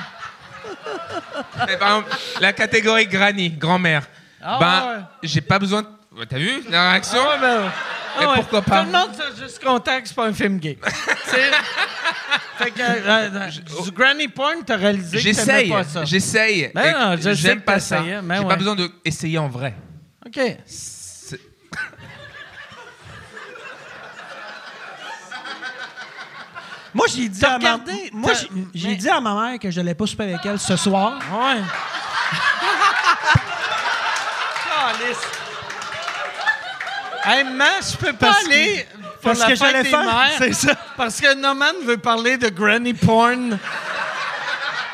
Par exemple, la catégorie granny, grand-mère. Ah ben, ouais. j'ai pas besoin de. T'as vu la réaction Ah ben, ah Et ouais. pourquoi pas? Tout le monde s'est juste content que c'est pas un film gay. C'est- fait que, euh, euh, du granny porn, t'as réalisé que t'aimais J'essaye, pas ça. j'essaye. Ben Et non, je sais J'aime que pas ça. t'essayais, mais J'ai ouais. pas besoin d'essayer en vrai. OK. C'est- Moi, j'ai dit, T'as à ma... regardé? Moi, T'as- j'ai- j'ai mais- dit à ma mère que je n'allais pas souper avec elle ce soir. Ouais. Calice. Hey, man, je peux pas Parce que- aller pour Parce la que fête des faire. mères? C'est ça. Parce que Norman veut parler de granny porn.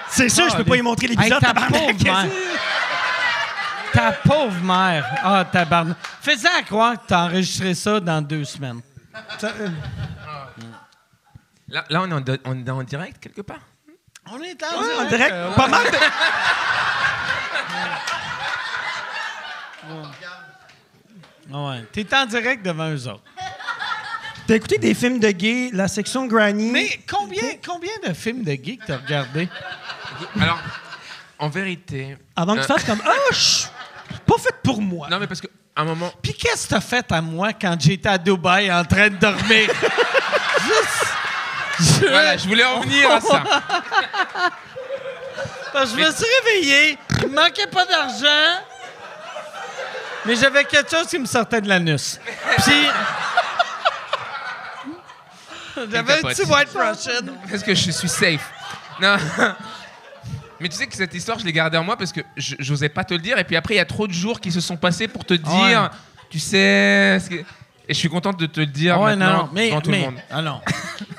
C'est ça, je peux pas y montrer l'épisode. Hey, ta tabarnak. pauvre mère. Ta pauvre mère. Ah, tabarnak. Fais-en croire que t'as enregistré ça dans deux semaines. Ça, euh, Là, là, on, est en, on est en direct quelque part? On est ouais, en en direct, euh, pas mal de... Ah ouais. T'es en direct devant eux autres. T'as écouté des films de gays, la section Granny? Mais combien, combien de films de geeks t'as regardé? Alors, en vérité. Avant que tu euh, fasses comme Ah, je suis pas fait pour moi. Non, mais parce qu'à un moment. Puis qu'est-ce que t'as fait à moi quand j'étais à Dubaï en train de dormir? Juste... Je, Voilà, je voulais en venir à ça. Parce que je me suis réveillé, il me manquait pas d'argent, mais j'avais quelque chose qui me sortait de l'anus. Puis... J'avais un petit white Russian. Parce que je suis safe? Non. Mais tu sais que cette histoire, je l'ai gardée en moi parce que je- j'osais pas te le dire. Et puis après, il y a trop de jours qui se sont passés pour te dire, Ouais. tu sais. ce que- Et je suis contente de te le dire ouais, maintenant non, mais, tout mais, le monde. ah non.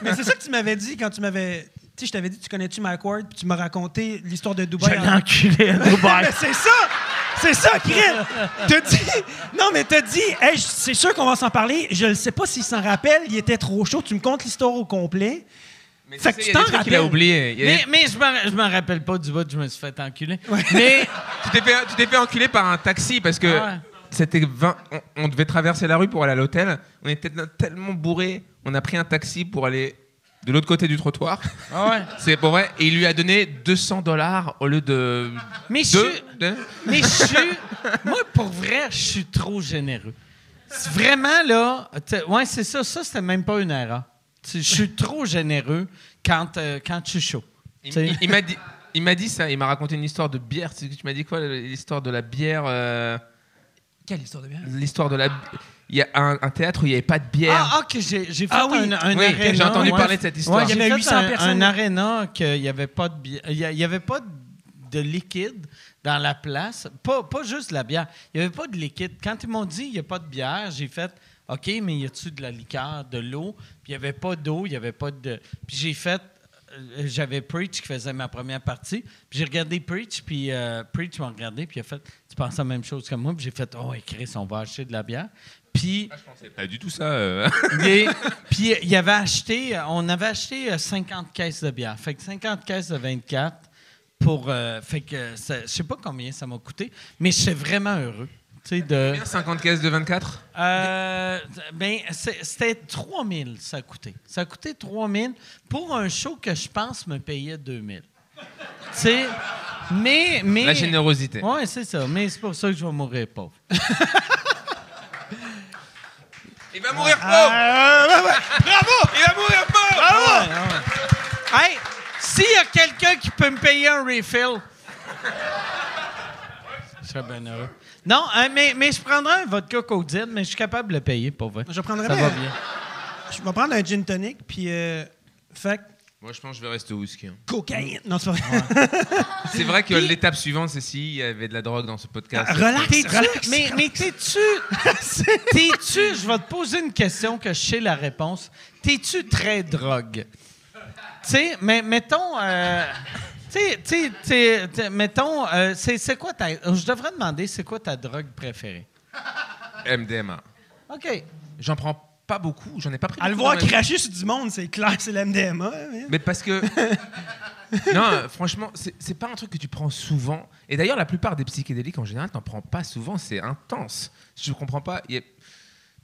Mais c'est ça que tu m'avais dit quand tu m'avais. Tu sais, je t'avais dit, tu connais-tu Mike Ward, puis tu m'as raconté l'histoire de Je Dubaï. l'ai en- enculé à Dubaï. Mais c'est ça! C'est ça, Chris! T'as dit. Non, mais t'as dit, hey, c'est sûr qu'on va s'en parler. Je ne sais pas s'il s'en rappelle, il était trop chaud. Tu me comptes l'histoire au complet. Mais Fait tu que tu t'en rappelles. oublié. A des- Mais, mais je me, rappelle pas du bout, je me suis fait enculer. Mais Tu t'es fait, tu t'es fait enculer par un taxi parce que Ah ouais. c'était 20 on, on devait traverser la rue pour aller à l'hôtel. On était tellement bourrés, on a pris un taxi pour aller de l'autre côté du trottoir. Ah ouais. C'est pour vrai. Et il lui a donné 200 dollars au lieu de. Mais je de- Mais. Moi, pour vrai, je suis trop généreux. Vraiment, là. Ouais, c'est ça. Ça, c'était même pas une erreur. Je suis trop généreux quand, euh, quand je suis chaud. Il, m'a dit, il m'a dit ça. Il m'a raconté une histoire de bière. Tu m'as dit quoi L'histoire de la bière. euh, Quelle histoire de bien? L'histoire de la. Il y a un, un théâtre où il n'y avait pas de bière. Ah, que j'ai j'ai fait Ah oui. un, un Oui, aréna, j'ai entendu ouais. parler de cette histoire. Ouais, Il y j'ai avait fait 800 un, personnes. un aréna qu'il n'y avait pas de bière. Il y a- il y avait pas de, de liquide dans la place. Pas, pas juste de la bière. Il n'y avait pas de liquide. Quand ils m'ont dit il n'y a pas de bière, j'ai fait OK, mais y a-tu de la liqueur, de l'eau? Puis il n'y avait pas d'eau, il n'y avait pas de. Puis j'ai fait. euh, J'avais Preach qui faisait ma première partie. Puis j'ai regardé Preach, puis euh, Preach m'a regardé, puis il a fait Tu penses la même chose que moi? Puis j'ai fait Oh, Chris, on va acheter de la bière. Puis. C'est pas du tout ça. euh. Puis euh, il avait acheté, on avait acheté euh, 50 caisses de bière. Fait que 50 caisses de 24 pour. euh, fait que ça- je sais pas combien ça m'a coûté, mais je suis vraiment heureux. Tu sais, de. 50 caisses de 24 Euh, ben, c'était 3000 ça a coûté. Ça a coûté 3000 pour un show que je pense me payait 2000. tu sais, mais, mais. La générosité. Ouais, c'est ça. Mais c'est pour ça que je vais mourir pauvre. Il va mourir pauvre Ah, Bravo Il va mourir pauvre Hey, s'il y a quelqu'un qui peut me payer un refill, je serais bien heureux. Non, hein, mais, mais je prendrais un vodka Codine, mais je suis capable de le payer, pour vrai. Je prendrais Ça bien. va bien. Je vais prendre un gin tonic, puis. Euh, fait que Moi, je pense que je vais rester au whisky. hein. cocaïne. Non, c'est pas vrai. C'est vrai que l'étape suivante, c'est s'il y avait de la drogue dans ce podcast. Ah, relax, T'es-tu- relax. mais mais t'es-tu. T'es-tu. Je vais te poser une question que je sais la réponse. T'es-tu très drogue? Tu sais, mais mettons. euh, tu sais, tu sais, tu sais, tu sais, mettons, euh, c'est c'est quoi ta. Je devrais demander, c'est quoi ta drogue préférée? MDMA. OK. J'en prends pas beaucoup, j'en ai pas pris À le voir cracher sur du monde, c'est clair, c'est l'MDMA. hein. Mais parce que. non, franchement, c'est pas un truc que tu prends souvent. Et d'ailleurs, la plupart des psychédéliques, en général, t'en prends pas souvent, c'est intense. Je comprends pas. il y a-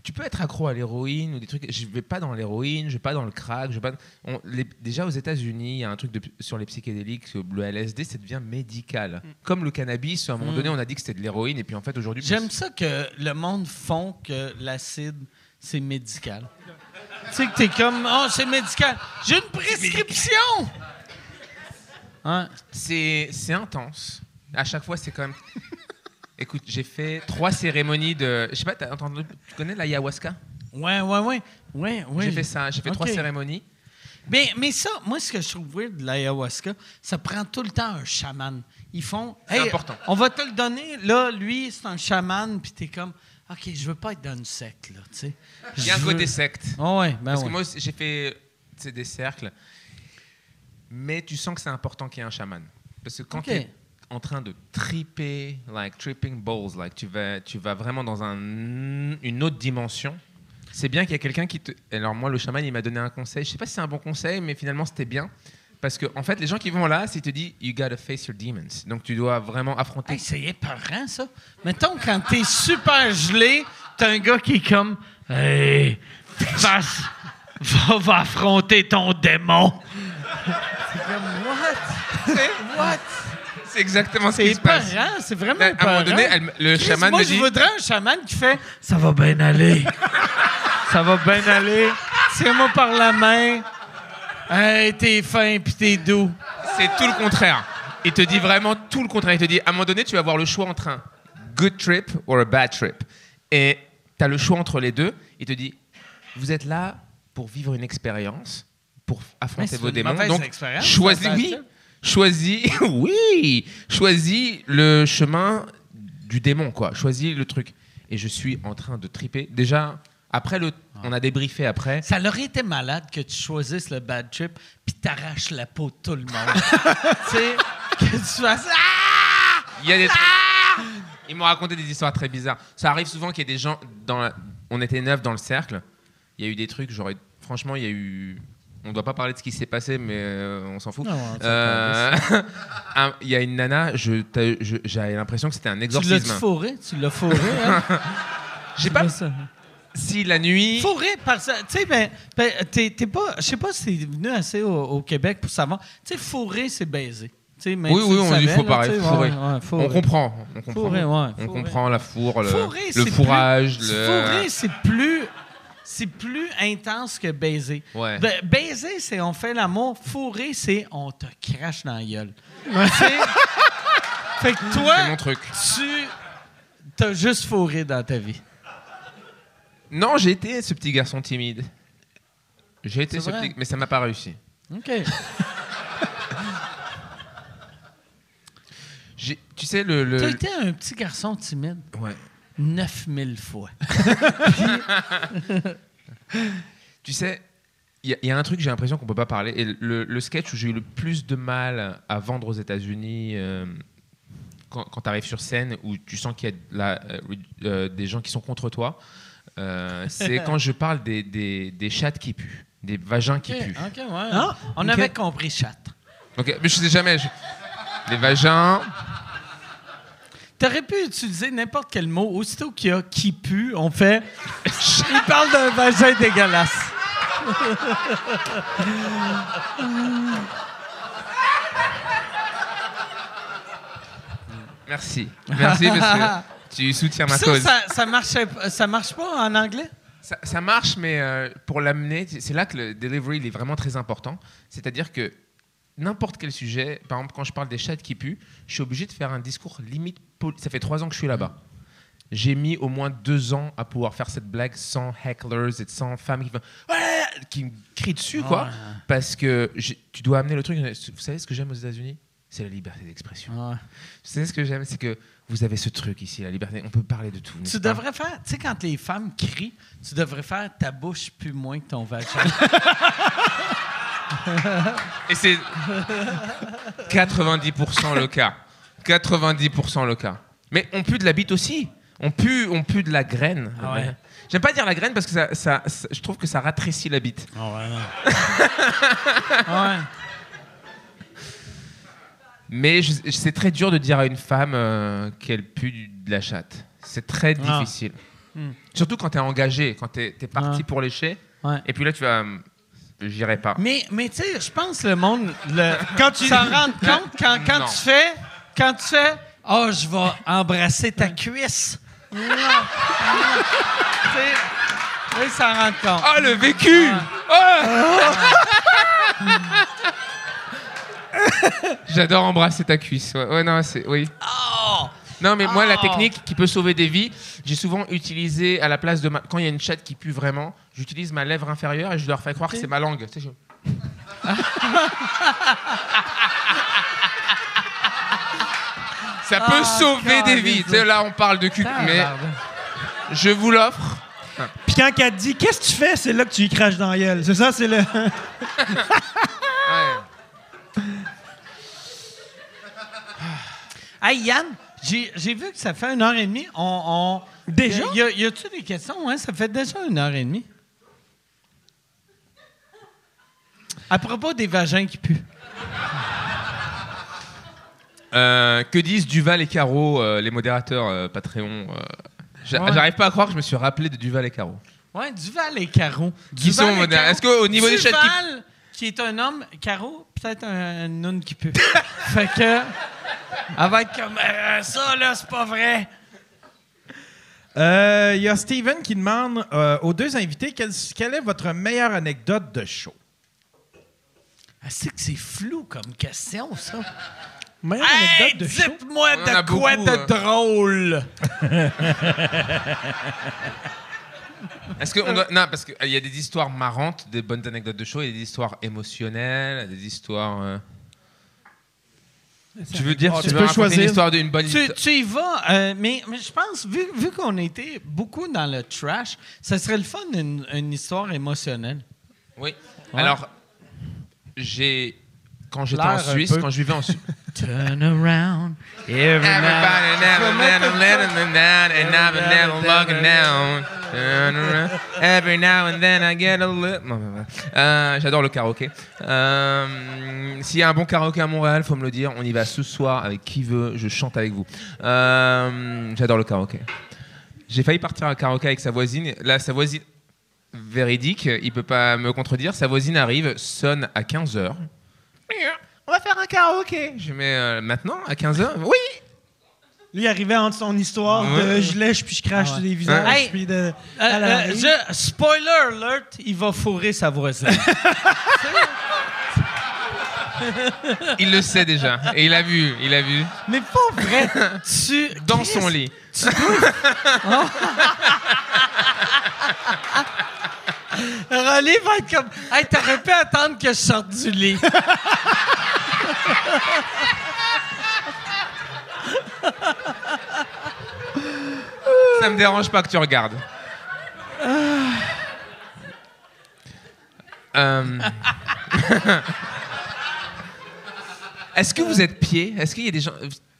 Tu peux être accro à l'héroïne ou des trucs. Je vais pas dans l'héroïne, je vais pas dans le crack. Je vais pas... on- les- déjà aux États-Unis, il y a un truc de- sur les psychédéliques, le LSD, ça devient médical. Comme le cannabis, à un moment Mm. donné, on a dit que c'était de l'héroïne, et puis en fait, aujourd'hui. J'aime ça que le monde font que l'acide, c'est médical. tu sais que t'es comme, oh, c'est médical. J'ai une prescription! Hein? C'est intense. À chaque fois, c'est quand même. Écoute, j'ai fait trois cérémonies de. Je sais pas, t'as entendu. Tu connais l'ayahuasca? Ouais, ouais, ouais. ouais, ouais. J'ai fait ça. J'ai fait trois cérémonies. Mais, mais ça, moi, ce que je trouve weird de l'ayahuasca, ça prend tout le temps un chaman. Ils font. C'est important. On va te le donner. Là, lui, c'est un chaman, puis t'es comme, OK, je veux pas être dans une secte, là, tu sais. Il y a un côté secte. Ah ouais, ben Parce ouais. que moi, j'ai fait des cercles. Mais tu sens que c'est important qu'il y ait un chaman. Parce que quand Ok. tu es en train de triper, like tripping balls, like tu vas, tu vas vraiment dans un, une autre dimension. C'est bien qu'il y ait quelqu'un qui te. Alors, moi, le chaman, il m'a donné un conseil. Je sais pas si c'est un bon conseil, mais finalement, c'était bien. Parce que, en fait, les gens qui vont là, c'est te dit You gotta face your demons. Donc, tu dois vraiment affronter. Hey, c'est épeurant, ça. Mettons, quand t'es super gelé, t'as un gars qui est comme Hey, face, va, va affronter ton démon. c'est comme What? What? C'est exactement ce C'est qui se passe. c'est vraiment Mais à un moment donné, épeurant. elle me- le Chris, chaman moi, me je dit voudrais un chaman qui fait Ça va bien aller. Ça va bien aller. Tiens-moi par la main. Hey, t'es fin puis t'es doux. C'est tout le contraire. Il te dit vraiment tout le contraire. Il te dit, à un moment donné, tu vas avoir le choix entre un good trip ou a bad trip. Et tu as le choix entre les deux. Il te dit, vous êtes là pour vivre une expérience, pour affronter vos démons. Donc, choisis, un oui, choisis, oui, choisis le chemin du démon, quoi. Choisis le truc. Et je suis en train de triper. Déjà, après le, on a débriefé après. Ça aurait été malade que tu choisisses le bad trip puis t'arraches la peau de tout le monde. tu sais, que tu fasses Ah! Il y a des trucs. Ils m'ont raconté des histoires très bizarres. Ça arrive souvent qu'il y ait des gens. Dans la- On était neuf dans le cercle. Il y a eu des trucs, j'aurais. Franchement, il y a eu. On ne doit pas parler de ce qui s'est passé, mais euh, on s'en fout. Euh, Il y a une nana, je, j'avais l'impression que c'était un Tu l'as exorcisme. fourré? Tu l'as fourré, hein? J'ai pas. ça. Si la nuit. Fourré, parce que, tu sais, ben, ben, t'es, t'es pas, je sais pas si t'es venu assez au, au Québec pour savoir. Tu sais, fourré, c'est baiser. Tu sais, même Oui, si oui, on dit savais, faut là, pareil, tu sais, fourré. ouais, ouais, fourré. On comprend. On comprend. Fourré, ouais, On comprend la fourre, le, Fourré, le c'est fourrage. plus- le... Fourré, c'est plus, c'est plus intense que baiser. Ouais. Ben, baiser, c'est on fait l'amour. Fourré, c'est on te crache dans la gueule. Tu sais? fait que toi, C'est mon truc. tu t'as juste fourré dans ta vie. Non, j'ai été ce petit garçon timide. J'ai été ce vrai? petit... Mais ça m'a pas réussi. OK. J'ai- Tu sais, le... le- T'as été un petit garçon timide? Ouais. 9000 fois. Tu sais, il y, a- il y a un truc, j'ai l'impression qu'on peut pas parler. Et le, le sketch où j'ai eu le plus de mal à vendre aux États-Unis, euh, quand, quand tu arrives sur scène, où tu sens qu'il y a de la- euh, euh, des gens qui sont contre toi, euh, c'est quand je parle des, des, des chattes qui puent, des vagins qui puent. Ouais. Ah, On avait compris chat. Ok, mais je sais jamais. je- Les vagins. T'aurais pu utiliser n'importe quel mot. Aussitôt qu'il y a qui pue, on fait. Il parle d'un vagin dégueulasse. Merci. Merci que tu soutiens ma Ça, cause. ça, ça, marchait, ça marche pas en anglais? Ça, ça marche, mais euh, pour l'amener, c'est là que le delivery il est vraiment très important. C'est-à-dire que n'importe quel sujet, par exemple, quand je parle des chats qui puent, je suis obligé de faire un discours limite. Ça fait trois ans que je suis là-bas. J'ai mis au moins deux ans à pouvoir faire cette blague sans hecklers et sans femmes qui, me crient dessus, quoi. Ouais. Parce que tu dois amener le truc. Vous savez ce que j'aime aux États-Unis? C'est la liberté d'expression. Ouais. Vous savez ce que j'aime? C'est que vous avez ce truc ici, la liberté. On peut parler de tout. Tu pas? devrais faire, tu sais, quand les femmes crient, tu devrais faire ta bouche plus moins que ton vagin. Et c'est 90% le cas. 90% le cas. Mais on pue de la bite aussi. On pue, on pue de la graine. Ah ouais. J'aime pas dire la graine parce que ça, ça- ça- je trouve que ça ratrécit la bite. ouais. Mais c'est très dur de dire à une femme euh, qu'elle pue du- de la chatte. C'est très Ah. difficile. Hmm. Surtout quand tu es engagé, quand tu es, parti Ah. pour lécher. Ouais. Et puis là, tu vas. euh, J'irai pas. Mais, mais tu sais, je pense que le monde le, quand tu s'en rend compte quand, tu fais quand tu fais oh je vais embrasser ta cuisse. Non, non. Tu sais, oui, s'en rend compte. Oh, le vécu Oh J'adore embrasser ta cuisse. Ouais, ouais, non, c'est. Oui. Oh! Non, mais moi, la Oh. technique qui peut sauver des vies, j'ai souvent utilisé à la place de ma. Quand il y a une chatte qui pue vraiment, j'utilise ma lèvre inférieure et je leur fais croire que c'est ma langue. Tu sais, je- Ça peut Ah, sauver des vies. calme. Tu sais, là, on parle de cul, mais je vous l'offre. Puis quand elle te dit qu'est-ce que tu fais, c'est là que tu y craches dans la gueule. C'est ça, c'est le. Hey Yann, j'ai vu que ça fait une heure et demie. On, on- Déjà? Y, a- y a-tu des questions? Ouais, ça fait déjà une heure et demie. À propos des vagins qui puent. Euh, que disent Duval et Caro, euh, les modérateurs euh, Patreon euh, Ouais. J'arrive pas à croire que je me suis rappelé de Duval et Caro. Ouais, Duval et Caro. Qui Duval sont. Est-ce qu'au niveau des chattes qui- est un homme, Caro, peut-être un, un noun qui pue. fait que. Elle va être comme Euh, ça, là, c'est pas vrai. Euh, Il y a Steven qui demande euh, aux deux invités quelle, quelle est votre meilleure anecdote de show? Ah, c'est que c'est flou comme question, ça. Meilleure Hey, anecdote de show. dites-moi de quoi beaucoup, de hein. drôle. Est-ce que on doit- non parce qu'il y a des histoires marrantes, des bonnes anecdotes de show, il y a des histoires émotionnelles, des histoires. euh, Tu veux dire Oh, tu, tu veux peux raconter choisir. une histoire d'une bonne Tu, histoire tu y vas, euh, mais, mais je pense, vu, vu qu'on était beaucoup dans le trash, ça serait le fun une, une histoire émotionnelle. Oui. Alors j'ai quand j'étais en un Suisse, quand je vivais en Suisse. Turn around. Every Everybody never let down and never never looking down. Turn around. Every now and then I get a little. Euh, J'adore le karaoké. Euh, S'il y a un bon karaoké à Montréal, faut me le dire. On y va ce soir avec qui veut. Je chante avec vous. Euh, J'adore le karaoké. J'ai failli partir à karaoké avec sa voisine. Là, sa voisine véridique, il peut pas me contredire. Sa voisine arrive, sonne à 15 h On va faire un karaoké. Je mets euh, maintenant à 15 h Oui. Lui, il arrivait entre son histoire de je lèche puis je crache Ah ouais. visages. Hey, puis de, Euh, euh, je- spoiler alert, il va fourrer sa voisine. Il le sait déjà. Et il a vu, il a vu. Mais pas vrai. Tu Dans son lit. Rolly va être comme. Hey, t'aurais pu attendre que je sorte du lit. Ça me dérange pas que tu regardes. Euh. Est-ce que vous êtes pieds? Est-ce qu'il y a des gens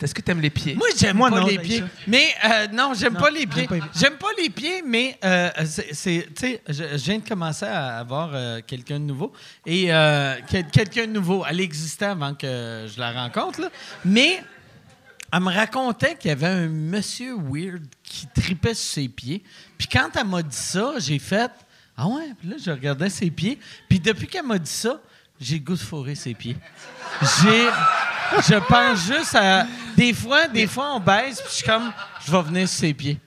Est-ce que t'aimes les pieds? Moi, j'aime Moi, pas non, les pieds. Mais euh, non, j'aime pas les pieds. J'aime pas les pieds, mais euh, c'est, tu sais, je, je viens de commencer à avoir euh, quelqu'un de nouveau. Et euh, quel- quelqu'un de nouveau, elle existait avant que je la rencontre, là. Mais elle me racontait qu'il y avait un monsieur weird qui tripait sur ses pieds. Puis quand elle m'a dit ça, j'ai fait Ah ouais, puis là, je regardais ses pieds. Puis depuis qu'elle m'a dit ça, j'ai goût de fourrer ses pieds. J'ai. Je pense juste à. Des fois, des fois, on baisse, puis je suis comme Je vais venir sur ses pieds.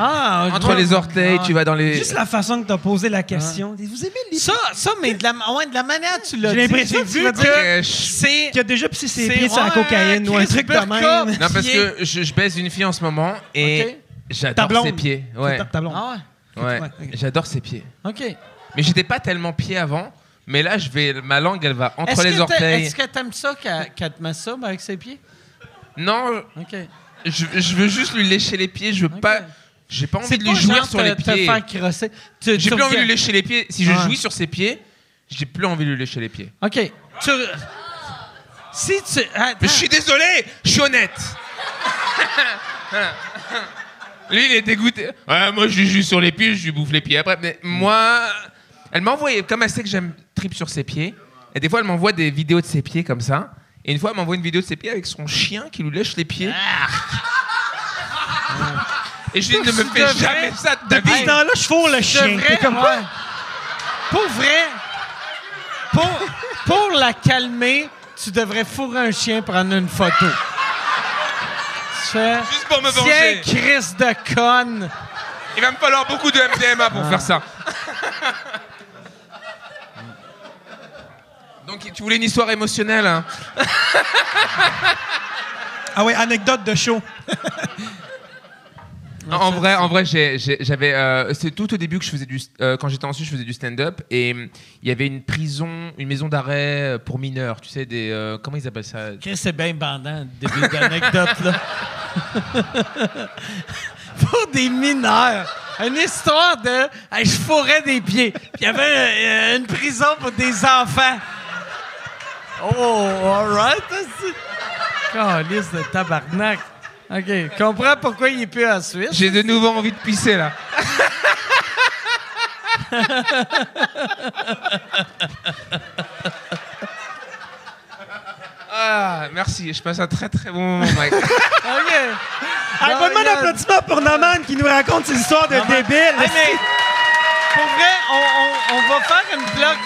Ah, Entre ouais. les orteils, Ah. tu vas dans les. Juste la façon que tu as posé la question. Vous aimez les Ça, ça, mais de la, ouais, de la manière tu l'as J'ai dit, l'impression j'ai que tu vu vas que dire que je- c'est. qui a déjà pissé ses pieds sur la ouais, cocaïne ou un truc de même. Non, parce que je, je baise une fille en ce moment et Ok. Ta j'adore ses pieds. Ouais. Ta, ta blonde. Ah ouais? Ouais. Ouais, ok. J'adore ses pieds. OK. Mais j'étais pas tellement pied avant. Mais là, je vais, ma langue, elle va entre les orteils. Est-ce que t'aimes ça qu'elle qu'elle te masturbe avec ses pieds? Non, OK. je, je veux juste lui lécher les pieds. Je veux Ok. pas. J'ai pas envie de lui jouir sur te- les pieds. J'ai plus envie de lui lécher les pieds. Si je Ouais. jouis sur ses pieds, j'ai plus envie de lui lécher les pieds. OK. Tu... Si tu... Attends. Mais je suis désolé, je suis honnête. Lui, il est dégoûté. Ouais, moi, je lui joue sur les pieds, je lui bouffe les pieds après. Mais moi, elle m'a envoyé, comme elle sait que j'aime trip sur ses pieds, et des fois, elle m'envoie des vidéos de ses pieds comme ça. Et une fois, elle m'envoie une vidéo de ses pieds avec son chien qui lui lèche les pieds. Et je lui dis, ne me fais jamais ça de Depuis ce temps-là, je fourre le chien. T'es comme ouais. Pour vrai, pour, pour la calmer, tu devrais fourrer un chien prendre une photo. Juste pour me Tiens, venger. Chris de conne. Il va me falloir beaucoup de MDMA pour faire ça. Donc, tu voulais une histoire émotionnelle hein Ah ouais, anecdote de show. En vrai, en vrai, j'avais. euh, c'est tout au début que je faisais du. euh, quand j'étais en Suisse, je faisais du stand-up et hum, il y avait une prison, une maison d'arrêt euh, pour mineurs. Tu sais des. comment ils appellent ça? C'est bien bandant, début d'anecdote, là. Pour des mineurs. Une histoire de. Je fourrais des pieds. Il y avait une prison pour des enfants. Oh, alright. Calice de tabarnak. OK. Comprends pourquoi il est plus en Suisse. J'ai de nouveau envie de pisser là. ah, merci. Je passe un très très bon moment, Mike. OK. Un Bon, regarde. d'applaudissement pour Naman qui nous raconte ses histoires de débiles. Hey, mais pour vrai, on, on- on va faire une plug.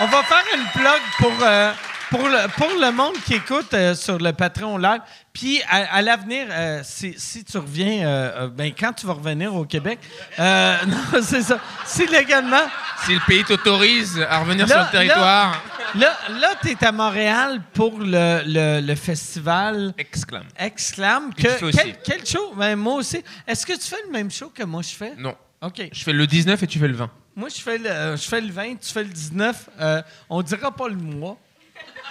On va faire une plug pour, euh, pour, le, pour le monde qui écoute euh, sur le Patreon Live. Puis à, à l'avenir, euh, si, si tu reviens, euh, ben, quand tu vas revenir au Québec, non, c'est ça. Si légalement, si le pays t'autorise à revenir Là, sur le territoire, là, là tu es à Montréal pour le, le, le festival. exclame. Exclame. Tu Que, fais aussi. quel, quel show? Ben, moi aussi. Est-ce que tu fais le même show que moi je fais? Non. OK. Je fais le 19 et tu fais le 20. Moi, je fais le, je fais le 20, tu fais le 19. Euh, on dira pas le mois.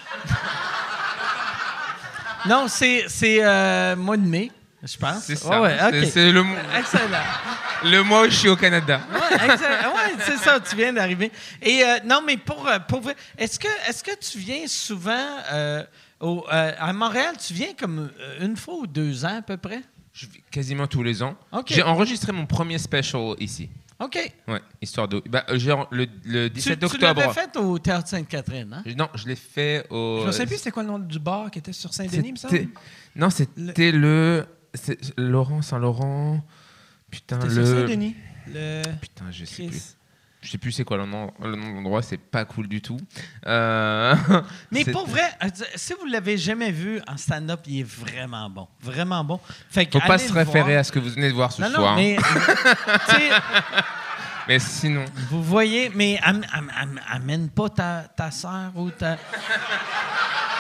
non, c'est, c'est euh, mois de mai, je pense. C'est ça. Ouais, ouais, C'est- le, mo- Excellent. le mois où je suis au Canada. Ouais. Ouais, c'est ça, tu viens d'arriver. Et euh, non, mais pour, euh, pour est-ce que, est que tu viens souvent euh, au, à Montréal, tu viens comme une fois ou deux ans à peu près? Je quasiment tous les ans. J'ai enregistré mon premier special ici. OK. Ouais, histoire de. Bah, le, le 17 octobre. Tu l'avais fait au Théâtre Sainte-Catherine, hein? Non, je l'ai fait au. Je ne sais plus c'était quoi le nom du bar qui était sur Saint-Denis, me semble? Non, c'était le. Laurent, Saint-Laurent. Putain, le. Saint-Denis. Le... Putain, je sais plus. Je sais plus c'est quoi le nom, le nom de l'endroit, c'est pas cool du tout. Euh, Mais pour vrai, si vous l'avez jamais vu en stand-up, il est vraiment bon. Vraiment bon. Fait Faut pas se référer à ce que vous venez de voir ce soir. Non, mais, mais sinon. Vous voyez, mais amène pas ta, ta soeur ou ta.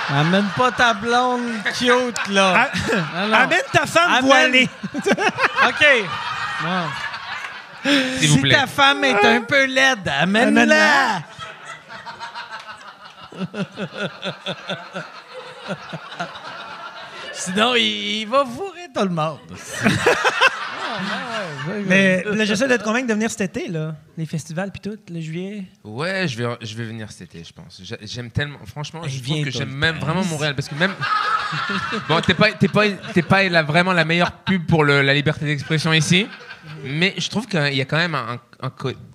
Amène pas ta blonde cute, là. Amène ta femme voilée. OK. Si ta femme est un peu laide, amène-la. Sinon, il, va fourrer tout le monde. Mais là, j'essaie d'être convaincu de venir cet été, là. Les festivals puis tout, le juillet. Ouais, je vais, je vais venir cet été, je pense. J'aime tellement. Franchement, je trouve que j'aime même vraiment Montréal parce que même. bon, t'es pas, pas, pas vraiment la meilleure pub pour la liberté d'expression ici. Mais je trouve qu'il y a quand même un,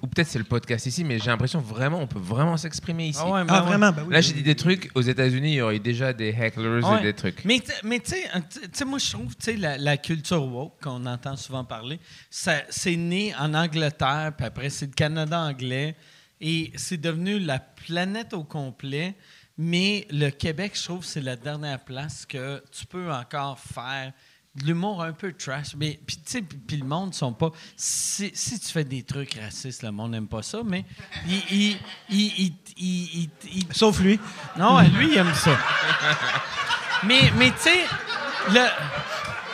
ou peut-être c'est le podcast ici, mais j'ai l'impression vraiment, on peut vraiment s'exprimer ici. Ah, ah vraiment, bah Là, j'ai dit des trucs. Aux États-Unis, il y aurait déjà des hecklers et des trucs. Mais, mais tu sais, moi, je trouve, tu la, la culture woke qu'on entend souvent parler, c'est né en Angleterre, puis après, c'est le Canada anglais, et c'est devenu la planète au complet. Mais le Québec, je trouve, c'est la dernière place que tu peux encore faire l'humour un peu trash. Mais puis tu sais, puis le monde sont pas. Si, si, tu fais des trucs racistes, le monde n'aime pas ça. Mais il, il, il, sauf lui. Non, lui il aime ça. mais mais tu sais, le,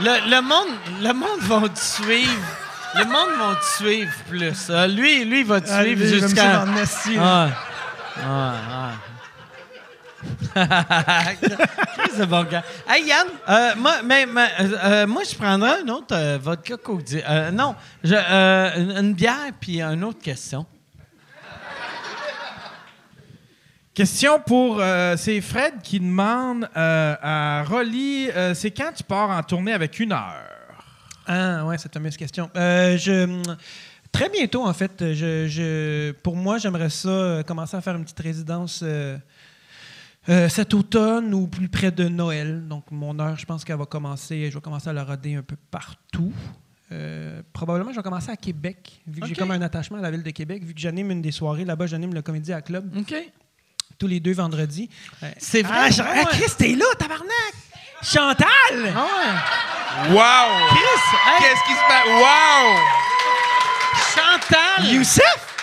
le, le monde le monde va te suivre. Le monde va te suivre plus. lui, lui, il va te ah, suivre jusqu'à. Ah, ah, ah. C'est bon gars. Hey Yann, euh, moi, mais, euh, euh, moi, je prendrais un autre vodka Cody. non, je, une, bière puis une autre question. Question pour. c'est Fred qui demande à Rolly c'est quand tu pars en tournée avec une heure? Ah, ouais, cette fameuse question. je. Très bientôt, en fait. Je, je pour moi, j'aimerais ça commencer à faire une petite résidence euh, cet automne ou plus près de Noël. Donc, mon heure, je pense qu'elle va commencer, je vais commencer à la roder un peu partout. Euh, probablement, je vais commencer à Québec, vu que j'ai comme un attachement à la ville de Québec, vu que j'anime une des soirées là-bas, j'anime le Comédie à Club. OK. Tous les deux vendredis. Euh, c'est vrai? Ah, ah Chris, t'es là, tabarnak! Chantal! Ah Wow! Chris! Qu'est-ce qui se passe? Wow! Chantal! Youssef!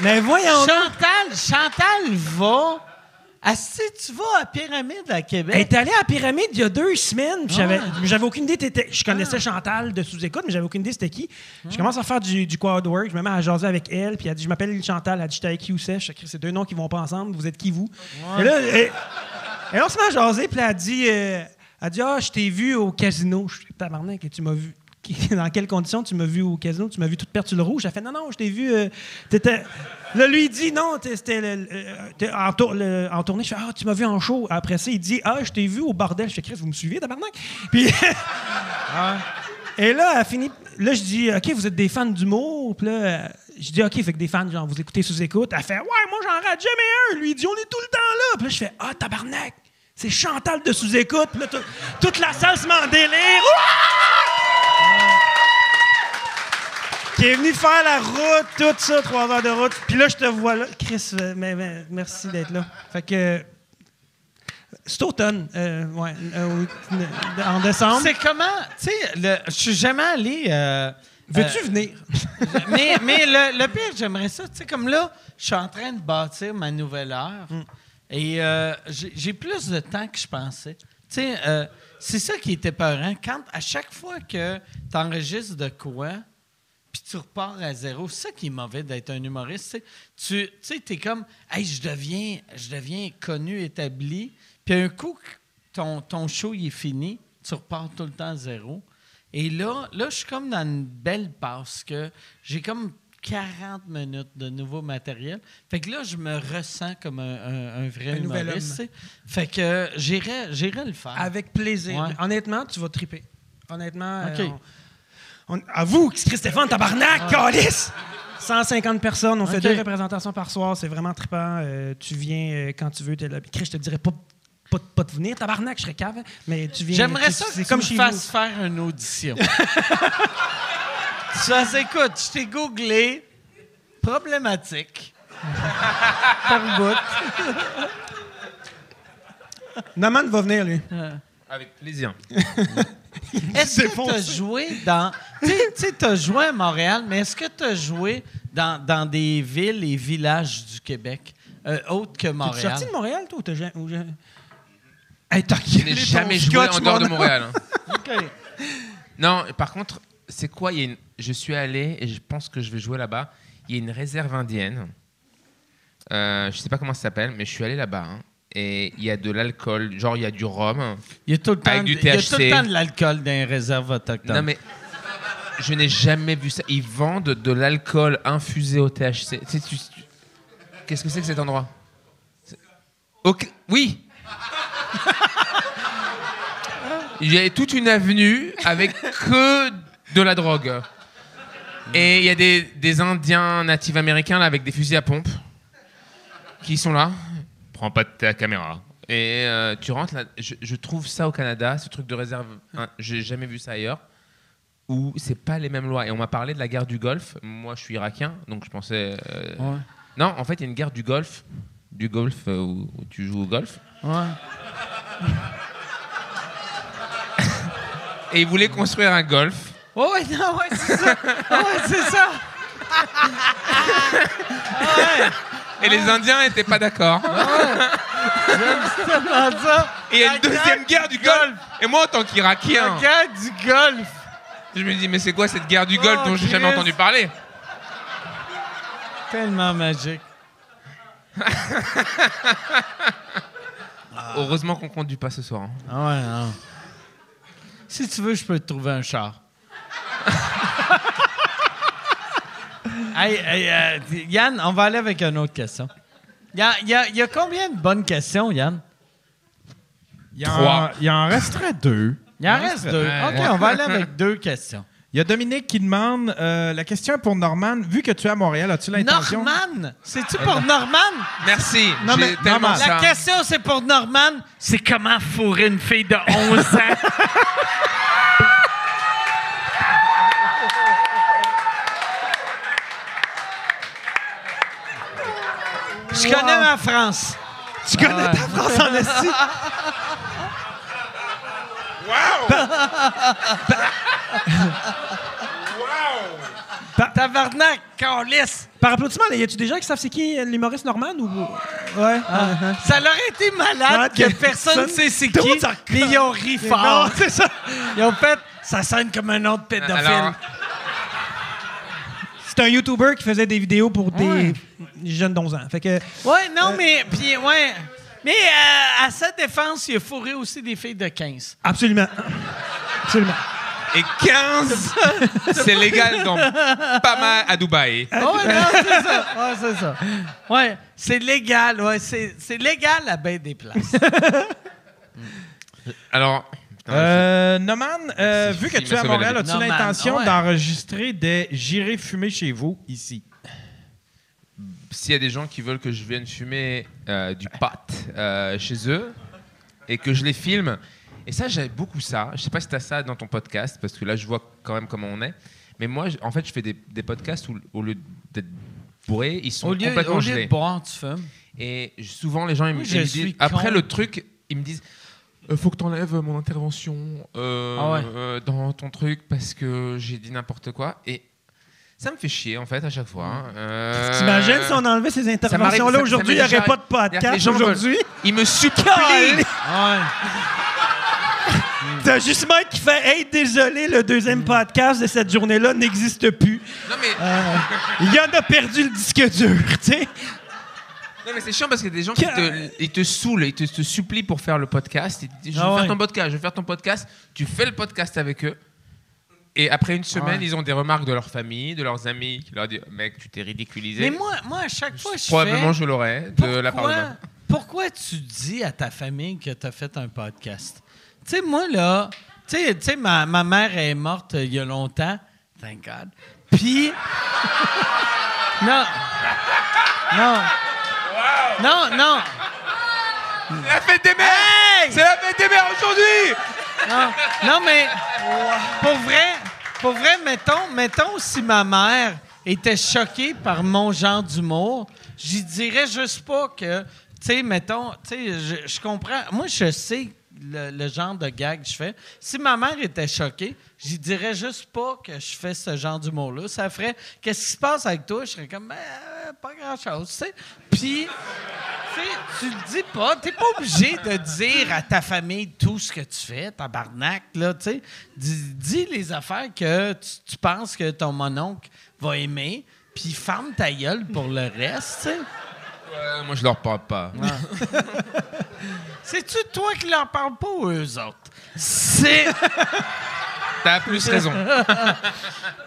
Mais voyons! Chantal, Chantal va ah, si tu vas à Pyramide à Québec? Elle est allée à Pyramide il y a deux semaines. J'avais, ah. j'avais aucune idée. Je connaissais ah. Chantal de sous-écoute, mais j'avais aucune idée c'était qui. Je commence à faire du, du quad work. Je me mets à jaser avec elle. Puis elle dit Je m'appelle Chantal. Elle dit J'étais avec Youssef. Je C'est deux noms qui vont pas ensemble. Vous êtes qui, vous? Et là, et, on se met à jaser. Puis elle dit euh, Elle dit Ah, je t'ai vu au casino. Je suis tabarnak, et tu m'as vu. Dans quelles conditions tu m'as vu au casino? Tu m'as vu toute perdue le rouge. Elle fait Non, non, je t'ai vu. Euh, t'étais. Là, lui, il dit non, c'était en, en, tournée. Je fais Ah, tu m'as vu en show. Après ça, il dit Ah, je t'ai vu au bordel. Je fais Chris, vous me suivez, tabarnak? Puis. Et là, elle finit. Là, je dis OK, vous êtes des fans d'humour. Puis là, je dis OK, fait que des fans, genre, vous écoutez sous écoute. Elle fait Ouais, moi, j'en rate jamais un. Lui, il dit On est tout le temps là. Puis là, je fais Ah, tabarnak, c'est Chantal de sous écoute. Puis là, toute la salle se met en délire qui est venu faire la route, tout ça, trois heures de route. Puis là, je te vois là. Chris, euh, mais, merci d'être là. Fait que. C'est automne, euh, ouais, euh, en décembre. C'est comment, tu sais, je suis jamais allé. Veux-tu venir? mais mais le, pire, j'aimerais ça, tu sais, comme là, je suis en train de bâtir ma nouvelle heure mm. et j'ai plus de temps que je pensais. Tu sais, c'est ça qui était peurant. Quand, à chaque fois que tu enregistres de quoi, puis tu repars à zéro. C'est ça qui est mauvais d'être un humoriste. Tu sais, es comme, hey, je deviens, je deviens connu, établi. Puis un coup, ton, ton show il est fini, tu repars tout le temps à zéro. Et là, là, je suis comme dans une belle passe que j'ai comme 40 minutes de nouveau matériel. Fait que là, je me ressens comme un, un, vrai Un humoriste. tu. Fait que euh, j'irais le faire. Avec plaisir. Ouais. Honnêtement, tu vas triper. Honnêtement. Euh, on, on- à vous, Christ-Stéphane, tabarnak, calice! 150 personnes, on fait deux représentations par soir, c'est vraiment trippant. Euh, tu viens euh, quand tu veux. t'es là. Chris, je te dirais pas, pas, pas de venir, tabarnak, je serais cave, mais tu viens. J'aimerais tu- ça que tu comme me fasses faire une audition. ça, c'est- écoute, je t'ai googlé problématique. Par bout. Naman va venir, lui. Avec plaisir. Est-ce que tu as joué dans. Tu sais- tu tu as joué à Montréal, mais est-ce que tu as joué dans, dans des villes et villages du Québec, euh, autres que Tu es Montréal? sorti de Montréal, toi, ou t'as ja- ou ja- Hey, t'as Je n'ai gueulé ton jamais joué en dehors de Montréal. hein. OK. Non, par contre, c'est quoi il y a une... Je suis allé et je pense que je vais jouer là-bas. Il y a une réserve indienne. Euh, je sais pas comment ça s'appelle, mais je suis allé là-bas. hein. Et il y a de l'alcool, genre il y a du rhum. Il y a tout le temps, Avec du il y a tout le temps de l'alcool dans les réserves autochtones. Non mais je n'ai jamais vu ça. Ils vendent de l'alcool infusé au THC. Tu sais, tu- tu- Qu'est-ce que c'est que cet endroit? C'est- Ok, Oui. Il y a toute une avenue avec que de la drogue. Et il y a des, des Indiens natifs américains là, avec des fusils à pompe qui sont là. Prends pas de ta caméra. Et euh, tu rentres là. Je, je trouve ça au Canada, ce truc de réserve. hein, J'ai jamais vu ça ailleurs. Où c'est pas les mêmes lois. Et on m'a parlé de la guerre du Golfe. Moi, je suis irakien, donc je pensais. euh, Ouais. Non, en fait, il y a une guerre du Golfe. Du golf euh, où, où tu joues au golf. Ouais. Et ils voulaient construire un golf. Ouais, ouais, non, ouais, c'est ça. Ouais, c'est ça. Et les Indiens n'étaient pas d'accord. Tellement ça. Et il y a une deuxième guerre du Golfe. Et moi, en tant qu'Irakien, La guerre du golf. je me dis, mais c'est quoi cette guerre du Golfe Oh, dont j'ai jamais entendu parler? Tellement magique. Heureusement qu'on conduit pas ce soir. hein. Ah ouais, non. Si tu veux, je peux te trouver un char. hey, hey, euh, Yann, on va aller avec une autre question. Il y a, il y a- il y a combien de bonnes questions, Yann? Il en, Trois. il en resterait deux. Il en reste deux. OK, on va aller avec deux questions. Il y a Dominique qui demande euh, la question est pour Norman. Vu que tu es à Montréal, as-tu l'intention? Norman! C'est-tu pour Norman? Merci. Non, J'ai mais- tellement. La question, c'est pour Norman. C'est comment fourrer une fille de 11 ans? Je connais ma France. Tu connais ta France en esti? Tabarnak, calice. Par applaudissement, y a-tu des gens qui savent c'est qui euh, l'humoriste Norman ou. Ouais. Ah. Ça leur a été malade que personne ne sait c'est qui, mais ils ont ri fort. Non, c'est ça. Ils ont fait, ça sonne comme un autre pédophile. C'est un YouTuber qui faisait des vidéos pour des Ouais. jeunes d'11 ans. Fait que. Ouais, non, mais, puis, ouais. Mais euh, à sa défense, il a fourré aussi des filles de 15. Absolument. Absolument. et 15, c'est légal dans pas mal à Dubaï. ouais, non, c'est ça. Ouais, c'est ça. Ouais, c'est légal. Ouais, c'est, c'est légal à bien des places. Alors, Euh, Noman, euh, vu que tu es à Montréal, as-tu l'intention ouais. d'enregistrer des J'irai fumer chez vous ici? s'il y a des gens qui veulent que je vienne fumer euh, du pot euh, chez eux et que je les filme, et ça, j'aime beaucoup ça. Je sais pas si tu as ça dans ton podcast, parce que là, je vois quand même comment on est. Mais moi, en fait, je fais des, des podcasts où, au lieu d'être bourrés, ils sont Au lieu, complètement au lieu gelés. de boire, tu fumes. Et souvent, les gens, ils, me- Oui, ils je me suis disent, con. après le truc, ils me disent Euh, Faut que tu enlèves mon intervention euh, Ah ouais. euh, dans ton truc parce que j'ai dit n'importe quoi. Et ça me fait chier, en fait, à chaque fois. hein. Euh, T'imagines si on enlevait ces m'arrive- interventions-là ça- aujourd'hui, il m'est n'y aurait déjà pas de. Les podcast gens aujourd'hui? Ils me supplient. Calé. Ouais. T'as juste Mike qui fait Hey, désolé, le deuxième podcast de cette journée-là n'existe plus. Non, mais, Il y en a perdu le disque dur, tu sais. Non, mais c'est chiant parce que des gens qui te, ils te saoulent, ils te, te supplient pour faire le podcast. Ils te disent Je vais Ah faire ouais. ton podcast, je vais faire ton podcast. Tu fais le podcast avec eux. Et après une semaine, ils ont des remarques de leur famille, de leurs amis, qui leur disent Mec, tu t'es ridiculisé. Mais moi, moi, à chaque fois, je Probablement, fais... je l'aurais de la part de Pourquoi, ma- pourquoi tu dis à ta famille que tu as fait un podcast? Tu sais, moi, là, tu sais- tu sais, ma, ma mère est morte euh, il y a longtemps. Thank God. Puis. non. Non. Non, non. C'est la fête des mères C'est la fête des mères aujourd'hui Non, non, mais pour vrai, pour vrai, mettons, mettons si ma mère était choquée par mon genre d'humour, j'y dirais juste pas que, tu sais, mettons, tu sais, je, je comprends. Moi, je sais le, le genre de gag que je fais. Si ma mère était choquée, j'y dirais juste pas que je fais ce genre d'humour-là. Ça ferait, qu'est-ce qui se passe avec toi? Je serais comme, Ben, euh, pas grand-chose, tu sais. Puis, tu sais, tu le dis pas. T'es pas obligé de dire à ta famille tout ce que tu fais, tabarnak, là, tu sais. Dis, dis les affaires que tu, tu penses que ton mononcle va aimer, puis ferme ta gueule pour le reste, tu sais. Moi, je leur parle pas. C'est-tu toi qui leur parles pas ou eux autres? C'est... T'as plus raison.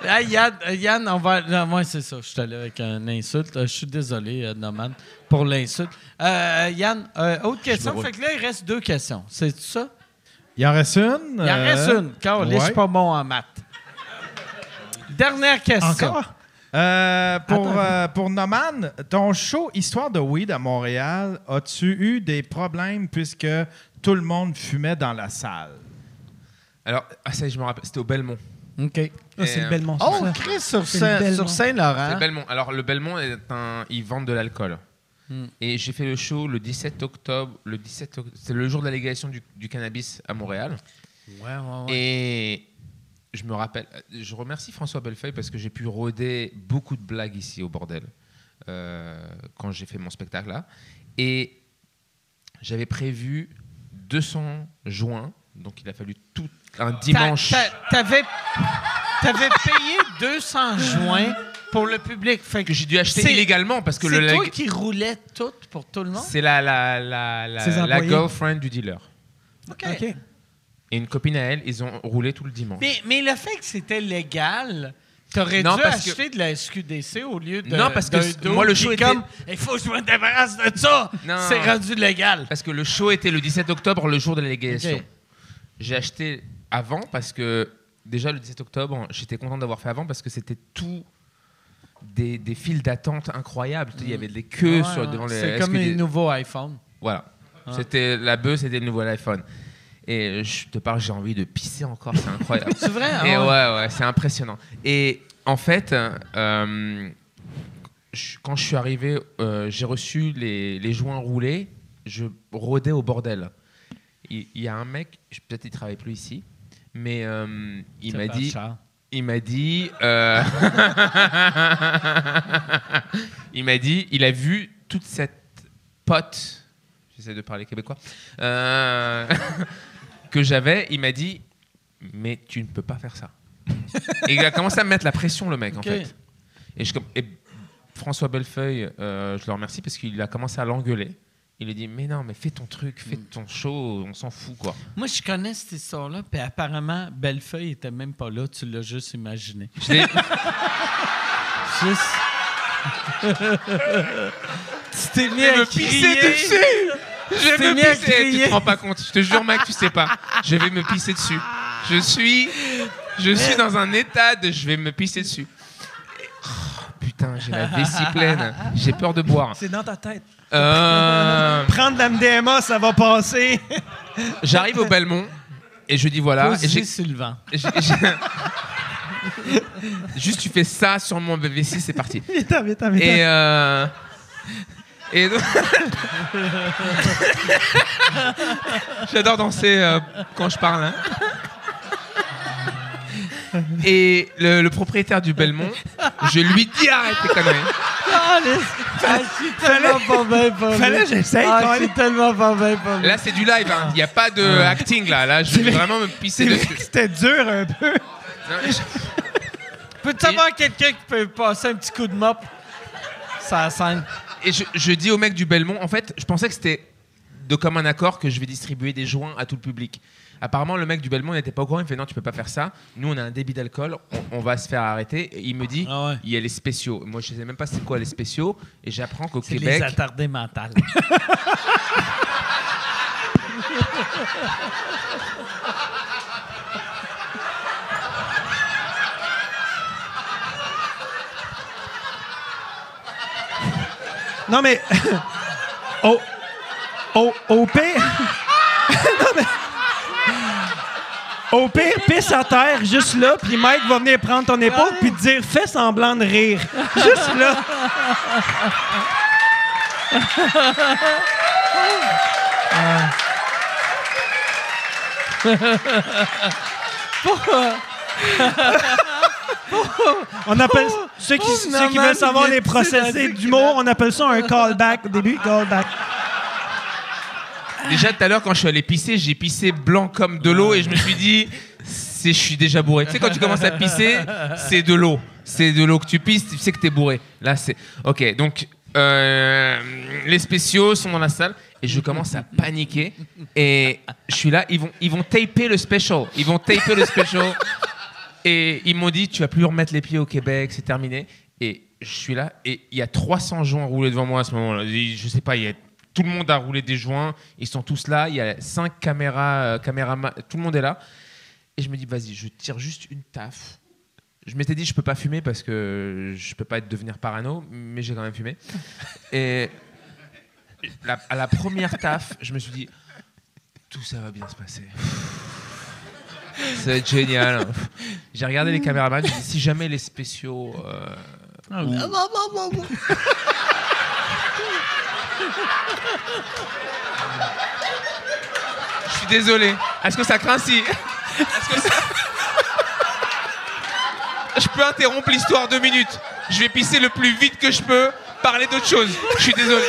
Ah, Yann, Yann, on va... Non, moi, c'est ça. Je suis allé avec un insulte. Euh, Je suis désolé, euh, Norman, pour l'insulte. Euh, Yann, euh, autre question. Fait que là, il reste deux questions. C'est ça? Il en reste une. Il en reste une. Car je ouais. suis pas bon en maths. Dernière question. Encore? Euh, pour, euh, pour Noman, ton show Histoire de weed à Montréal, as-tu eu des problèmes puisque tout le monde fumait dans la salle? Alors, ah, ça je me rappelle, c'était au Belmont. OK. Ah, c'est le Belmont. c'est Oh, ça. Chris, sur, C'est Saint- le Belmont. sur Saint-Laurent. C'est Belmont. Alors, le Belmont, est un... ils vendent de l'alcool. Hmm. Et j'ai fait le show le 17 octobre. Le 17 oct- C'est le jour de la légalisation du, du cannabis à Montréal. Ouais, ouais, ouais. Et je me rappelle, je remercie François Bellefeuille parce que j'ai pu rôder beaucoup de blagues ici au bordel euh, quand j'ai fait mon spectacle là. Et j'avais prévu 200 joints, donc il a fallu tout un dimanche. T'a- t'a- T'avais, t'avais payé 200 joints pour le public. Fait que j'ai dû acheter C'est- illégalement parce que c'est le toi leg- qui roulais tout pour tout le monde? c'est la, la, la, la, la girlfriend du dealer. OK. Et une copine à elle, ils ont roulé tout le dimanche. Mais, mais le fait que c'était légal, t'aurais dû parce que- acheter de la SQDC au lieu de. Non, parce que dos moi, le show était- comme il faut que je me débarrasse de ça. Non. C'est rendu légal. Parce que le show était le 17 octobre, le jour de la légalisation. J'ai acheté avant parce que déjà le 17 octobre, j'étais content d'avoir fait avant parce que c'était tout des, des files d'attente incroyables. Il y avait des queues Ouais, sur, devant les. C'est comme les des- nouveaux iPhones. Voilà. C'était la bœuf, c'était le nouvel iPhone. Et je te parle, j'ai envie de pisser encore, c'est incroyable. C'est vrai? Et hein? ouais, ouais, c'est impressionnant. Et en fait, euh, quand je suis arrivé, euh, j'ai reçu les, les joints roulés, je rôdais au bordel. Il il y, a un mec, peut-être il travaille plus ici, mais euh, il m'a dit, il m'a dit, euh, il m'a dit, il a vu toute cette pote, j'essaie de parler québécois, euh, que j'avais, il m'a dit, mais tu ne peux pas faire ça. Et il a commencé à me mettre la pression, le mec, en fait. Et, je, et François Bellefeuille, euh, je le remercie parce qu'il a commencé à l'engueuler. Il lui dit, mais non, mais fais ton truc, fais Mm. ton show, on s'en fout, quoi. Moi, je connais cette histoire-là, puis apparemment, Bellefeuille était même pas là, tu l'as juste imaginé. Je l'ai- Juste. tu t'es mis Je vais à me pisser crier. dessus Je t'es vais mis me à pisser Tu crier. te rends pas compte. Je te jure, mec, tu sais pas. Je vais me pisser dessus. Je suis... Je suis dans un état de... Je vais me pisser dessus. Oh, putain, j'ai la vessie pleine. J'ai peur de boire. C'est dans ta tête. Euh, Prendre la MDMA, ça va passer. J'arrive au Belmont et je dis voilà. Et j'ai- Sylvain. Juste, tu fais ça sur mon vessie, c'est parti. Et, euh, et donc- J'adore danser euh, quand je parle. hein. Et le, le propriétaire du Belmont, je lui dis arrête tes conneries. Ah, je suis tellement pas bien pour Fallait j'essaye, Ah, Colin. je suis tellement pas lui. Là, c'est du live, hein. il n'y a pas de acting là. Là, je vais vraiment me pisser dessus. c'était dur un peu. Je- Peux-tu avoir quelqu'un qui peut passer un petit coup de mop? Ça scène? Et je, je dis au mec du Belmont, en fait, je pensais que c'était de commun accord que je vais distribuer des joints à tout le public. Apparemment, le mec du Belmont n'était pas au courant. Il me fait non, tu peux pas faire ça. Nous, on a un débit d'alcool. On, on va se faire arrêter. Et il me dit, Ah ouais. il y a les spéciaux. Moi, je sais même pas c'est quoi les spéciaux. Et j'apprends qu'au C'est Québec, les attardés mentales. Non, mais. au, au, au pire. non, mais. Au pire, pisse à terre, juste là, puis Mike va venir prendre ton épaule puis te dire fais semblant de rire. Juste là. On appelle ceux qui, ceux qui veulent savoir les psychologique, d'humour, on appelle ça un callback au début, callback. Déjà tout à l'heure, quand je suis allé pisser, j'ai pissé blanc comme de l'eau. Et je me suis dit, c'est, je suis déjà bourré. Tu sais, quand tu commences à pisser, c'est de l'eau. C'est de l'eau que tu pisses, tu sais que t'es bourré. Là, c'est. Ok, donc. euh, les spéciaux sont dans la salle et je commence à paniquer et je suis là ils vont ils vont taper le special ils vont taper le special Et ils m'ont dit, tu vas plus remettre les pieds au Québec, c'est terminé. Et je suis là, et il y a 300 joints roulés devant moi à ce moment-là. Je sais pas, il y a, tout le monde a roulé des joints, ils sont tous là, il y a 5 caméras, euh, caméraman- tout le monde est là. Et je me dis, vas-y, je tire juste une taf. Je m'étais dit, je peux pas fumer parce que je peux pas être devenir parano, mais j'ai quand même fumé. Et la- à la première taf, je me suis dit, tout ça va bien se passer. Ça va être génial. J'ai regardé les caméramans, j'ai dit, si jamais les spéciaux. euh, ou- Je suis désolé. Est-ce que ça craint si. Je peux interrompre l'histoire deux minutes. Je vais pisser le plus vite que je peux, parler d'autre chose. Je suis désolé.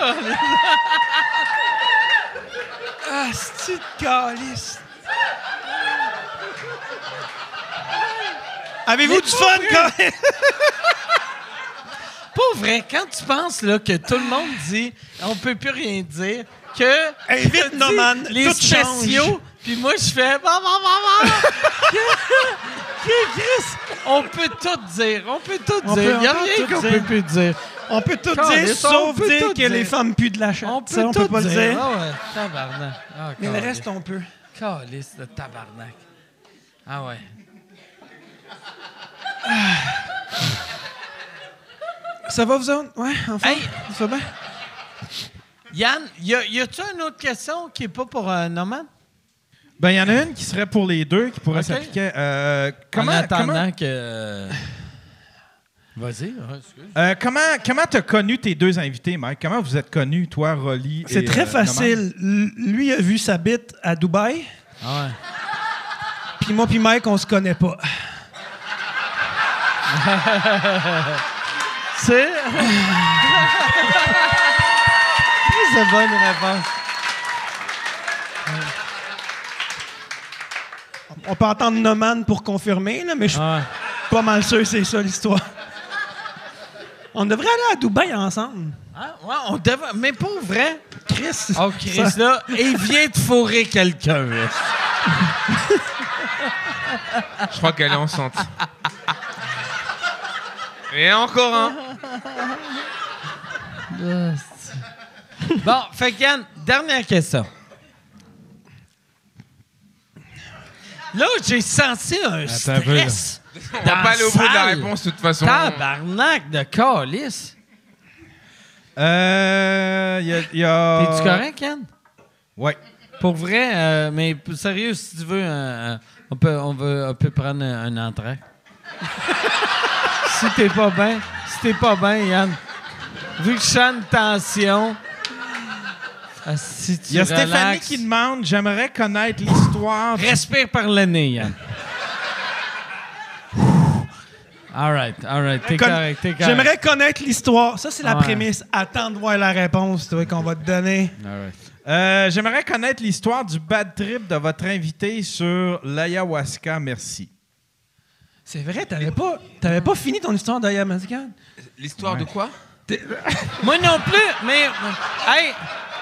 Ah, c'est de calice. Avez-vous du fun quand même? Pas vrai, quand tu penses là, que tout le monde dit on peut plus rien dire, que. Hey, Les spéciaux, puis moi je fais. Bah, bah, bah, bah. Que- que Chris, on peut tout dire, on peut tout On dire. peut Il n'y a encore rien tout qu'on dire. peut plus dire. On peut tout dire, sauf dire que dire. les femmes puent de la chatte. On peut Ça, on tout peut pas le dire. Ah ouais, tabarnak. Ah, Mais le reste, on peut. Calice de tabarnak. Ah ouais. Ça va, vous autres? Ouais, enfin. Hey. Ça va bien? Yann, y, a, y a-tu une autre question qui est pas pour un Norman? Ben, il y en a une qui serait pour les deux, qui pourrait s'appliquer. Euh, comment, en attendant comment, que. Vas-y, excuse. euh, comment, comment t'as connu tes deux invités, Mike? Comment vous êtes connus, toi, Rolly C'est très euh, facile. Lui a vu sa bite à Dubaï, Ah ouais. puis moi puis Mike, on se connaît pas. C'est? C'est une bonne réponse. On peut entendre Noman pour confirmer, là, mais je suis Ah ouais. pas mal sûr que c'est ça l'histoire. On devrait aller à Dubaï ensemble. Ah, ouais, on devait. Mais pour vrai. Chris. Oh, Chris, là, il vient de fourrer quelqu'un. Je crois qu'elle est enceinte. Et encore un. Bon, fait que Yann, dernière question. Là, j'ai senti un un stress. On va pas aller au bout de la réponse de toute façon. Tabarnak de calice. Euh, y a. y a- T'es-tu correct, Yann? Ouais. Pour vrai, euh, mais sérieux, si tu veux, euh, on, peut, on, veut, on peut prendre un, un entrée. si t'es pas bien, si t'es pas bien, Yann, vu que je sens une tension, ah, si tu Il y a Stéphanie qui demande J'aimerais connaître l'histoire. Respire par le nez, Yann. All right, all right, t'es Con- correct, t'es correct. J'aimerais connaître l'histoire. Ça, c'est la Ouais. prémisse. Attends de voir la réponse toi, qu'on va te donner. All right. Euh, J'aimerais connaître l'histoire du bad trip de votre invité sur l'ayahuasca. Merci. C'est vrai, t'avais pas, t'avais pas fini ton histoire d'ayahuasca? L'histoire de quoi? Moi non plus, mais. Hey,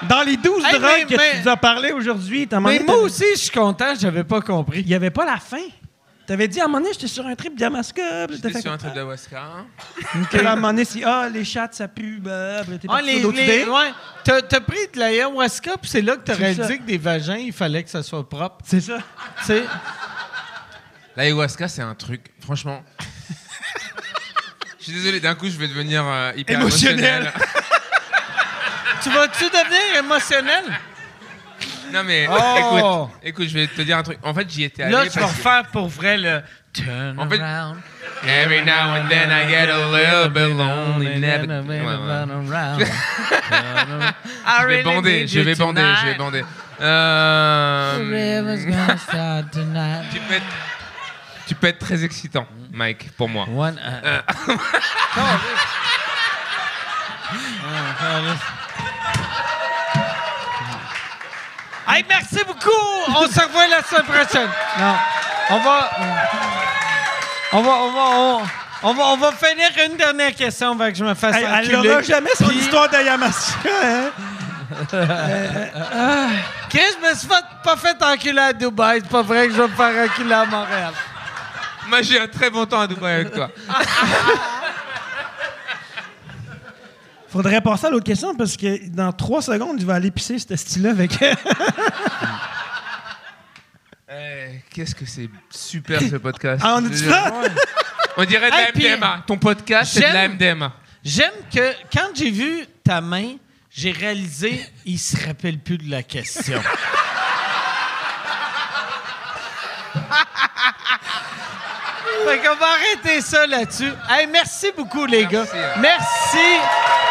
Dans les 12 Hey, drogues mais- que mais- tu nous as parlé aujourd'hui, t'as mais moi aussi, je suis content, j'avais pas compris. Il y avait pas la fin? T'avais dit à un moment donné, j'étais sur un trip d'ayahuasca. J'étais sur un trip d'ayahuasca. là, à un moment donné, si, ah, les chattes, ça pue, bah, là, t'es Ah, les, ouais. T'as, pris de l'ayahuasca, puis c'est là que C'est réalisé ça. que des vagins, il fallait que ça soit propre. C'est ça. Sais, L'ayahuasca, c'est un truc, franchement. Je suis désolé, d'un coup, je vais devenir euh, hyper Émotionnel. émotionnel. tu vas-tu devenir émotionnel? Non, mais Oh. écoute, écoute, je vais te dire un truc. En fait, j'y étais allé. Là, tu vas parce que- refaire pour vrai le turn En fait- around. Every now and then I get a little bit lonely. never- Ouais, ouais. Je vais bander, je vais bander, je vais bander. Euh, tu, peux être, tu peux être très excitant, Mike, pour moi. One, Hey, merci beaucoup! On se revoit la semaine prochaine. Non. On va. On va. On va. On, on va, on va finir une dernière question avant que je me fasse Hey, elle n'aura jamais son Puis- histoire d'ayahuasca. Hein? Chris, je me suis fait- pas fait enculer à Dubaï. C'est pas vrai que je vais me faire enculer à Montréal. Moi, j'ai un très bon temps à Dubaï avec toi. Faudrait passer à l'autre question parce que dans trois secondes, il va aller pisser ce style-là avec. Eh, Qu'est-ce que c'est super ce podcast? ah, on est ça? On dirait de Hey, la puis- MDMA. Ton podcast, c'est de la J'aime- MDMA. J'aime que quand j'ai vu ta main, j'ai réalisé il se rappelle plus de la question. fait qu'on va arrêter ça là-dessus. Hey, merci beaucoup, les gars. Merci, hein. Merci.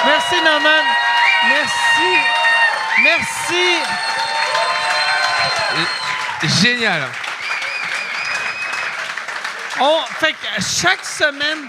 Merci, Norman. Merci. Merci. Génial. On, fait que chaque semaine,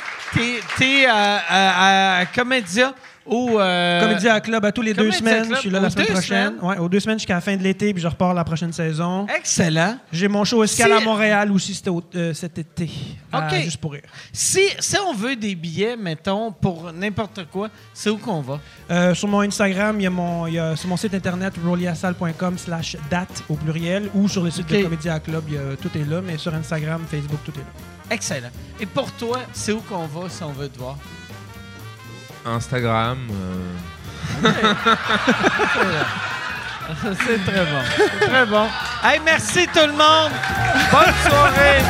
t'es, à, à, à Comédia ou... euh, Comédia Club à tous les deux semaines. Club Je suis là la semaine prochaine. Ouais, aux deux semaines jusqu'à la fin de l'été, puis je repars la prochaine saison. Excellent. J'ai mon show Escale Si- à Montréal aussi c'était au- euh, cet été. OK. À Juste pour rire. Si, si on veut des billets, mettons, pour n'importe quoi, c'est où qu'on va? Euh, sur mon Instagram, il y a mon, il y a, sur mon site internet roliasal.com slash date au pluriel ou sur le site OK. de Comédia Club, il y a- tout est là, mais sur Instagram, Facebook, tout est là. Excellent. Et pour toi, c'est où qu'on va si on veut te voir? Instagram. euh, c'est très bon. C'est très bon. Hey, merci tout le monde. Bonne soirée.